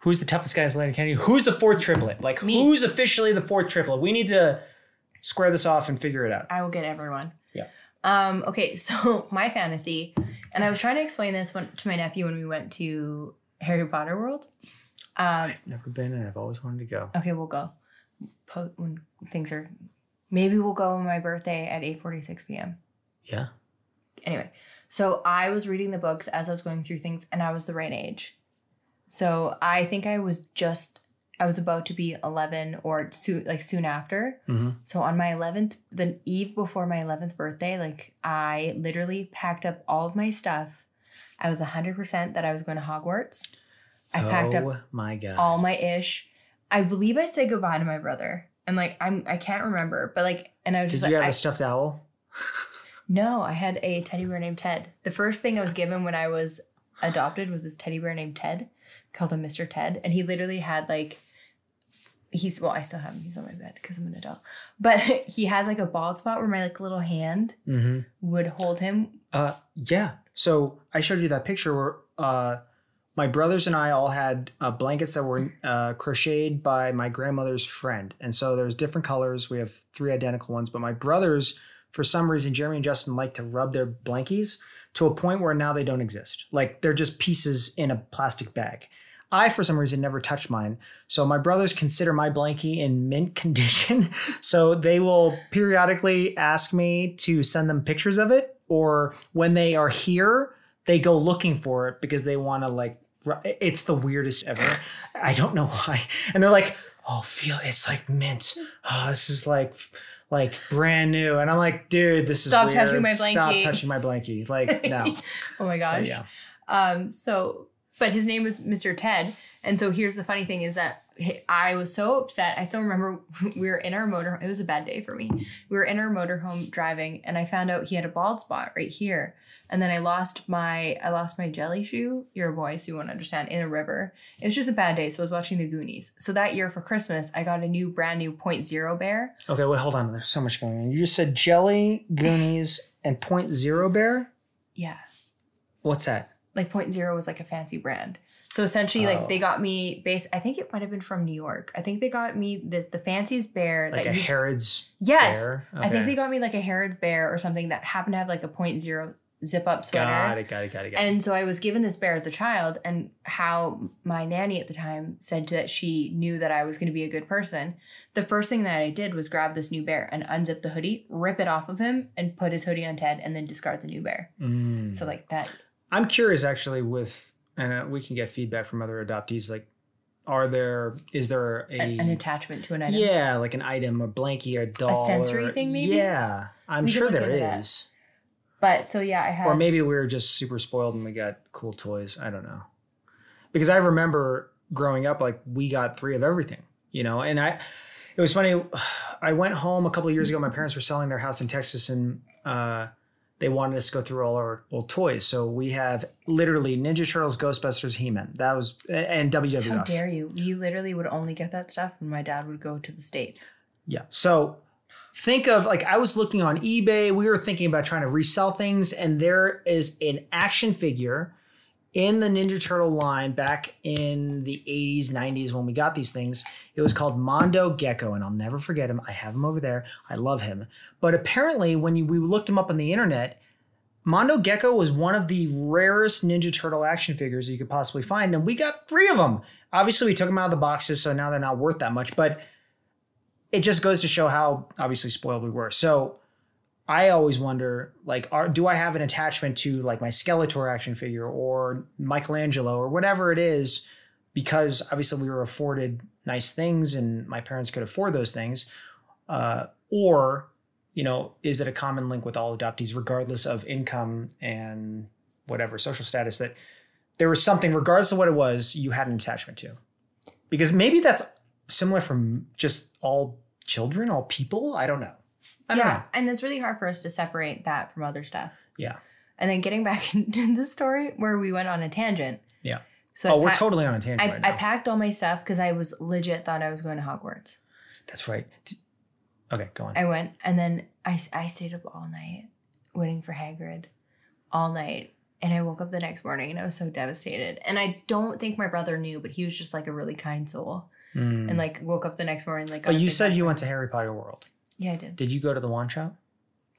Who's the toughest guy in Letterkenny? Who's the fourth triplet? Like, Me. who's officially the fourth triplet? We need to square this off and figure it out. I will get everyone. Yeah. Um, okay, *laughs* so my fantasy, and I was trying to explain this to my nephew when we went to Harry Potter World. Um, I've never been, and I've always wanted to go. okay, we'll go. Po- when things are, maybe we'll go on my birthday at eight forty six p.m. Yeah. Anyway, so I was reading the books as I was going through things, and I was the right age. So I think I was just I was about to be eleven or soon like soon after. Mm-hmm. So on my 11th, the eve before my 11th birthday, like I literally packed up all of my stuff. I was 100% that I was going to Hogwarts. I packed oh up my god. all my ish. I believe I said goodbye to my brother. And like I'm I can't remember, but like and I was Did just you like have I, a stuffed owl? no, I had a teddy bear named Ted. The first thing I was given when I was adopted was this teddy bear named Ted. Called him Mr. Ted, and he literally had like he's well, I still have him. He's on my bed because I'm an adult. But *laughs* he has like a bald spot where my like little hand Mm-hmm. would hold him. Uh, yeah. So I showed you that picture where uh, my brothers and I all had uh, blankets that were uh, crocheted by my grandmother's friend, and so there's different colors. We have three identical ones, but my brothers, for some reason, Jeremy and Justin like to rub their blankies to a point where now they don't exist. Like they're just pieces in a plastic bag. I, for some reason, never touched mine. So my brothers consider my blankie in mint *laughs* condition. so they will periodically ask me to send them pictures of it, or when they are here, they go looking for it because they want to like. It's the weirdest ever. I don't know why, and they're like, "Oh, feel it's like mint. Oh, this is like." Like brand new, and I'm like, dude, this is Stop weird. touching my Stop blankie." touching my blankie. Like, no, *laughs* Oh my But gosh. yeah. Um. So, but his name was Mr. Ted, and so here's the funny thing is that I was so upset. I still remember *laughs* we were in our motor. It was a bad day for me. We were in our motorhome driving, and I found out he had a bald spot right here. And then I lost my I lost my jelly shoe. You're a boy, so you won't understand. In a river. It was just a bad day. So I was watching the Goonies. So that year for Christmas, I got a new brand new point zero bear. Okay, wait, hold on. There's so much going on. You just said Jelly, Goonies, and Point Zero Bear. Yeah. What's that? like point zero was like a fancy brand so essentially Oh. like they oh. got me base i think it might have been from new york i think they got me the, the fanciest bear Like a you Harrods yes bear? i think they got me like a harrods bear or something that happened to have like a point zero zip up sweater Got it, got it, got it, got it. and so i was given this bear as a child and how my nanny at the time said that she knew that i was going to be a good person the first thing that i did was grab this new bear and unzip the hoodie rip it off of him and put his hoodie on ted and then discard the new bear Mm. so like that I'm curious actually with, and uh, we can get feedback from other adoptees. Like, are there, is there a, an attachment to an item yeah, like an item, a blankie, a doll, a sensory or- thing, maybe? Yeah, I'm We sure there is. that. But so yeah, I had Or maybe we were just super spoiled and we got cool toys. I don't know. Because I remember growing up, like we got three of everything, you know. And I, it was funny. *sighs* I went home a couple of years ago. My parents were selling their house in Texas, and uh, they wanted us to go through all our old toys. So we have literally Ninja Turtles, Ghostbusters, He Man. That was and WWF. How dare you? We literally would only get that stuff when my dad would go to the states. Yeah. So think of like I was looking on eBay. We were thinking about trying to resell things, and there is an action figure in the Ninja Turtle line back in the 80s, 90s when we got these things. It was called Mondo Gecko, and I'll never forget him. I have him over there. I love him. But apparently, when you, we looked him up on the internet, Mondo Gecko was one of the rarest Ninja Turtle action figures you could possibly find, and we got three of them. Obviously, we took them out of the boxes, so now they're not worth that much. But it just goes to show how obviously spoiled we were. So I always wonder, like, are, do I have an attachment to like my Skeletor action figure or Michelangelo or whatever it is? Because obviously we were afforded nice things and my parents could afford those things. Uh, or, you know, is it a common link with all adoptees, regardless of income and whatever social status, that there was something, regardless of what it was, you had an attachment to? Because maybe that's similar from just all children, all people. I don't know. I don't yeah, know. and it's really hard for us to separate that from other stuff. Yeah. And then getting back *laughs* into the story where we went on a tangent. Yeah. So Oh, I, we're totally on a tangent I, right I packed all my stuff because I was legit thought I was going to Hogwarts. That's right. Okay, go on. I went and then I, I stayed up all night waiting for Hagrid all night. And I woke up the next morning and I was so devastated. And I don't think my brother knew, but he was just like a really kind soul. Mm. And like woke up the next morning like. but you said you went to Harry Potter World. Yeah, I did. Did you go to the wand shop?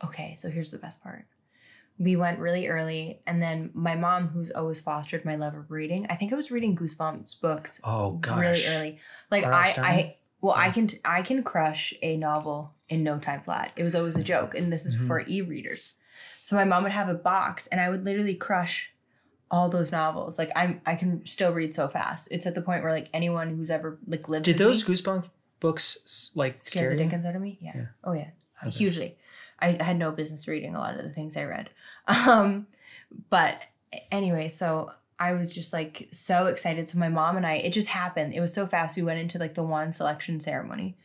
Okay, so here's the best part. We went really early, and then my mom, who's always fostered my love of reading, I think I was reading Goosebumps books Oh gosh. really early. Like. I? I, well, I can, I can crush a novel in no time flat. It was always a joke, and this is Mhm. for e-readers. So my mom would have a box, and I would literally crush all those novels. Like I'm, I can still read so fast. It's at the point where like anyone who's ever like lived Did those me Goosebumps books like scare the dickens out of me. Yeah. Yeah. Oh yeah. Hugely. I had no business reading a lot of the things I read. *laughs* Um, but anyway, so I was just like so excited. So my mom and I, it just happened. It was so fast. We went into like the wand selection ceremony,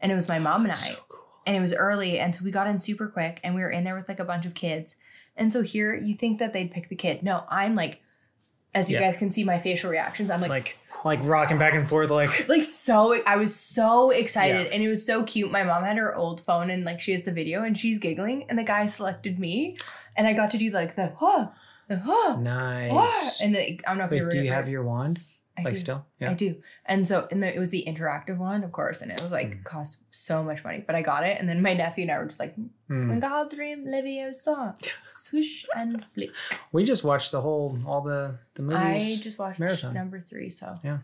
and it was my mom and I, So cool. and it was early, and so we got in super quick, and we were in there with like a bunch of kids. And so here, you think that they'd pick the kid? No, I'm like, as you Yeah. guys can see, my facial reactions. I'm like, Like like rocking back and forth like *gasps* like so I was so excited Yeah. and it was so cute. My mom had her old phone and like she has the video and she's giggling and the guy selected me and I got to do like the huh, the huh, nice. huh. and the, I don't know if Wait, you do you have your wand? I like do. still? Yeah. I do. And so and the, it was the interactive one, of course, and it was like Mm. cost so much money, but I got it. And then my nephew and I were just like, Mm. Wingardium Leviosa, swish and flick. We just watched the whole all the the movies. I just watched marathon. number three, so Well,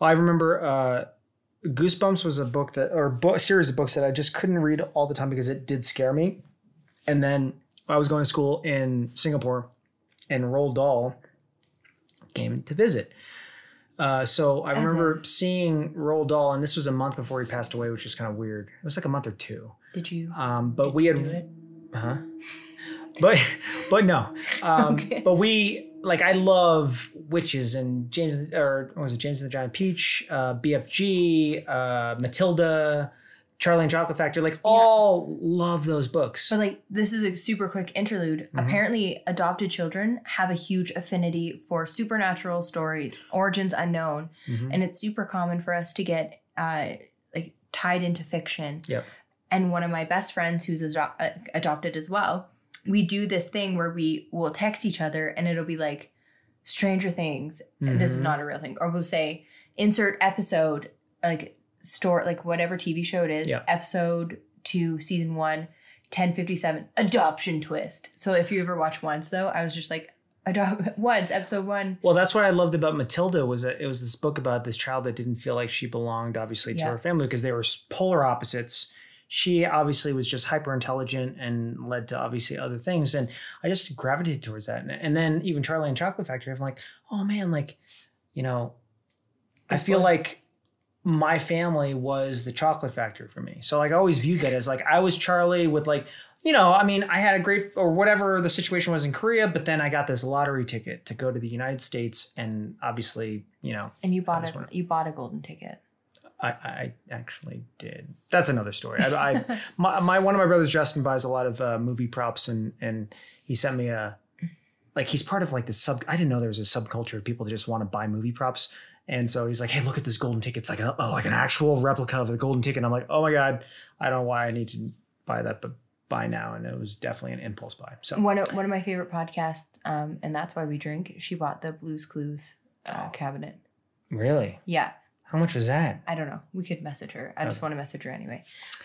I remember uh, Goosebumps was a book that, or bo- series of books that I just couldn't read all the time because it did scare me. And then I was going to school in Singapore, and Roald Dahl came to visit. Uh, so I As remember if. seeing Roald Dahl, and this was a month before he passed away, which is kind of weird. It was like a month or two. did you Um, but did we had huh? But but no. Um, *laughs* Okay. But we like I love witches and James or was it James and the Giant Peach, uh, BFG, uh, Matilda, Charlie and Chocolate Factory. Like all love those books. But like this is a super quick interlude. Mhm. Apparently, adopted children have a huge affinity for supernatural stories, origins unknown, Mhm. and it's super common for us to get uh like tied into fiction. Yep. And one of my best friends who's ado- uh, adopted as well, we do this thing where we will text each other and it'll be like Stranger Things. This is Mhm. not a real thing. Or we'll say insert episode like store like whatever TV show it is, Yeah. episode 2 season 1 1057 adoption twist. So if you ever watch once though, I was just like adopt *laughs* once episode 1 Well, that's what I loved about Matilda was that it was this book about this child that didn't feel like she belonged, obviously, to Yeah. her family because they were polar opposites. She obviously was just hyper intelligent and led to obviously other things, and I just gravitated towards that. And, then even Charlie and Chocolate Factory, I'm like, oh man, like, you know, I feel like my family was the chocolate factory for me. So like I always viewed that as like I was Charlie with like you know, I mean, I had a great or whatever the situation was in Korea, but then I got this lottery ticket to go to the United States, and obviously, you know, and you bought a you bought a golden ticket. I, I actually did. That's another story. I, I *laughs* my, my one of my brothers, Justin, buys a lot of uh, movie props, and and he sent me a like he's part of like this sub. I didn't know there was a subculture of people that just want to buy movie props. And so he's like, "Hey, look at this golden ticket. It's like a, oh, like an actual replica of the golden ticket." And I'm like, "Oh my god, I don't know why I need to buy that, but buy now." And it was definitely an impulse buy. So One of one of my favorite podcasts, um, and that's why we drink. She bought the Blues Clues uh, Oh. cabinet. really, Yeah, how much was that? I don't know. We could message her. I just want to message her anyway.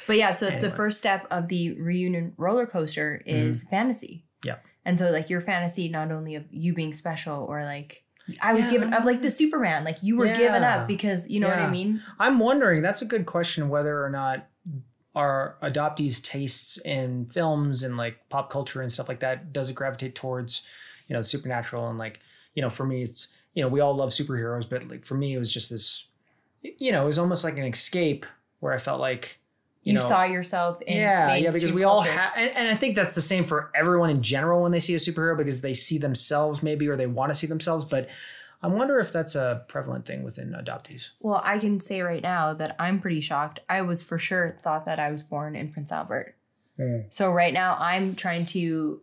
But yeah, so it's the first step of the reunion roller coaster is fantasy. Mm-hmm. Yeah. And so like your fantasy, not only of you being special or like I was Yeah. given of like the Superman, like you were given up because you know what I mean. I'm wondering. That's a good question. Whether or not our adoptees' tastes in films and like pop culture and stuff like that does it gravitate towards, you know, the supernatural and like, you know, for me, it's you know, we all love superheroes, but like for me, it was just this, you know, it was almost like an escape where I felt like, You, you, know, saw yourself in yeah, yeah, because we all have, and, and I think that's the same for everyone in general when they see a superhero because they see themselves maybe or they want to see themselves. But I wonder if that's a prevalent thing within adoptees. Well, I can say right now that I'm pretty shocked. I was for sure thought that I was born in Prince Albert. Mm. So right now I'm trying to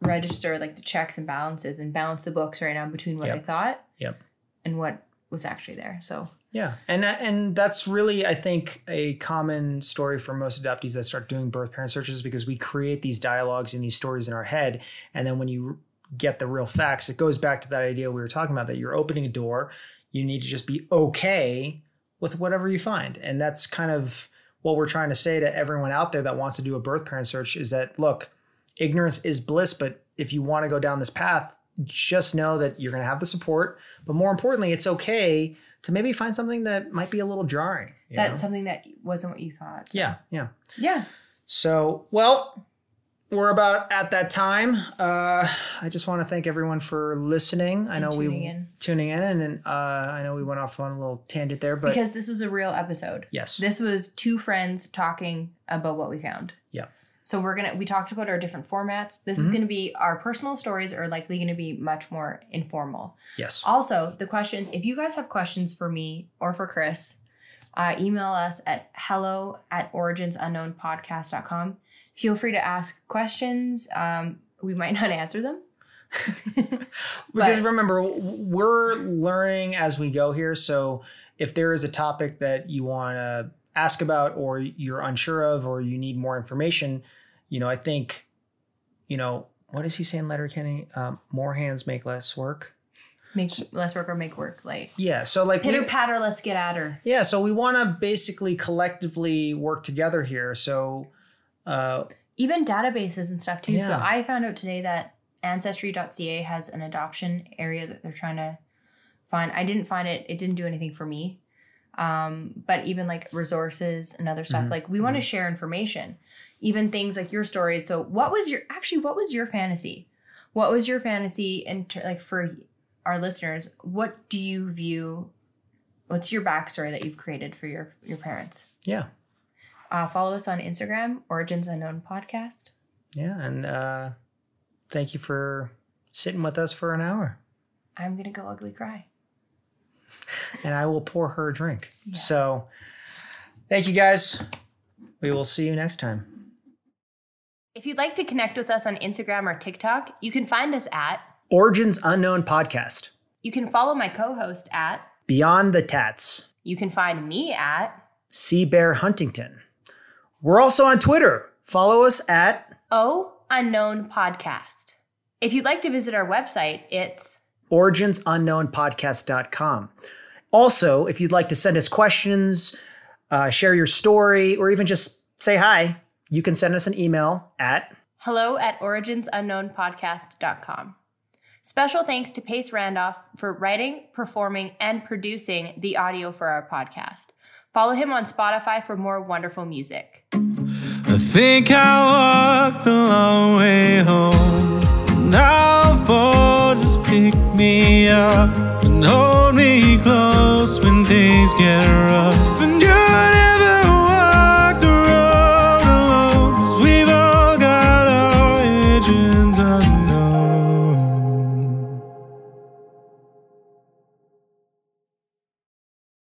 register like the checks and balances and balance the books right now between what I thought Yep. and what was actually there. So Yeah, and and that's really I think a common story for most adoptees that start doing birth parent searches because we create these dialogues and these stories in our head, and then when you get the real facts. It goes back to that idea we were talking about that you're opening a door. You need to just be okay with whatever you find. And that's kind of what we're trying to say to everyone out there that wants to do a birth parent search is that look, ignorance is bliss, but if you want to go down this path, just know that you're going to have the support. But more importantly, it's okay to maybe find something that might be a little jarring. That's know? something that wasn't what you thought. yeah, yeah. Yeah. So, well, we're about at that time. Uh, I just want to thank everyone for listening. I know we tuning in. tuning in, and then, uh, I know we went off on a little tangent there, but because this was a real episode. yes, This was two friends talking about what we found. yeah, So we're gonna we talked about our different formats. This Mm-hmm. is gonna be our personal stories are likely gonna be much more informal. yes, Also, the questions, if you guys have questions for me or for Chris, uh, email us at hello at originsunknownpodcast.com. Feel free to ask questions. Um, we might not *laughs* answer them. *laughs* Because remember, we're learning as we go here. So if there is a topic that you want to ask about, or you're unsure of, or you need more information, you know, I think, you know, what does he say in Letterkenny? Um, more hands make less work. Make less work or make work light. Yeah. So like, Pitter patter, let's get at her. yeah. So we want to basically collectively work together here. So, uh, Even databases and stuff too. So I found out today that ancestry.ca has an adoption area that they're trying to find. I didn't find it. It didn't do anything for me. Um, but even like resources and other stuff, Mhm. like we want to share information, even things like your stories. So what was your actually what was your fantasy? What was your fantasy and like for our listeners? What do you view? What's your backstory that you've created for your your parents? yeah. Uh, follow us on Instagram, Origins Unknown Podcast. Yeah. And, uh, thank you for sitting with us for an hour. I'm gonna go ugly cry. And I will pour her a drink. Yeah. So, thank you guys. We will see you next time. If you'd like to connect with us on Instagram or TikTok, you can find us at. Origins Unknown Podcast. You can follow my co-host at. Beyond the Tats. You can find me at. Sea Bear Huntington. We're also on Twitter. Follow us at O Unknown Podcast. If you'd like to visit our website, it's. originsunknownpodcast.com. Also, if you'd like to send us questions, uh, share your story, or even just say hi, you can send us an email at hello at originsunknownpodcast.com. Special thanks to Pace Randolph for writing, performing, and producing the audio for our podcast. Follow him on Spotify for more wonderful music. I think I walked the long way home. Now fall, just pick me up and hold me close when things get rough.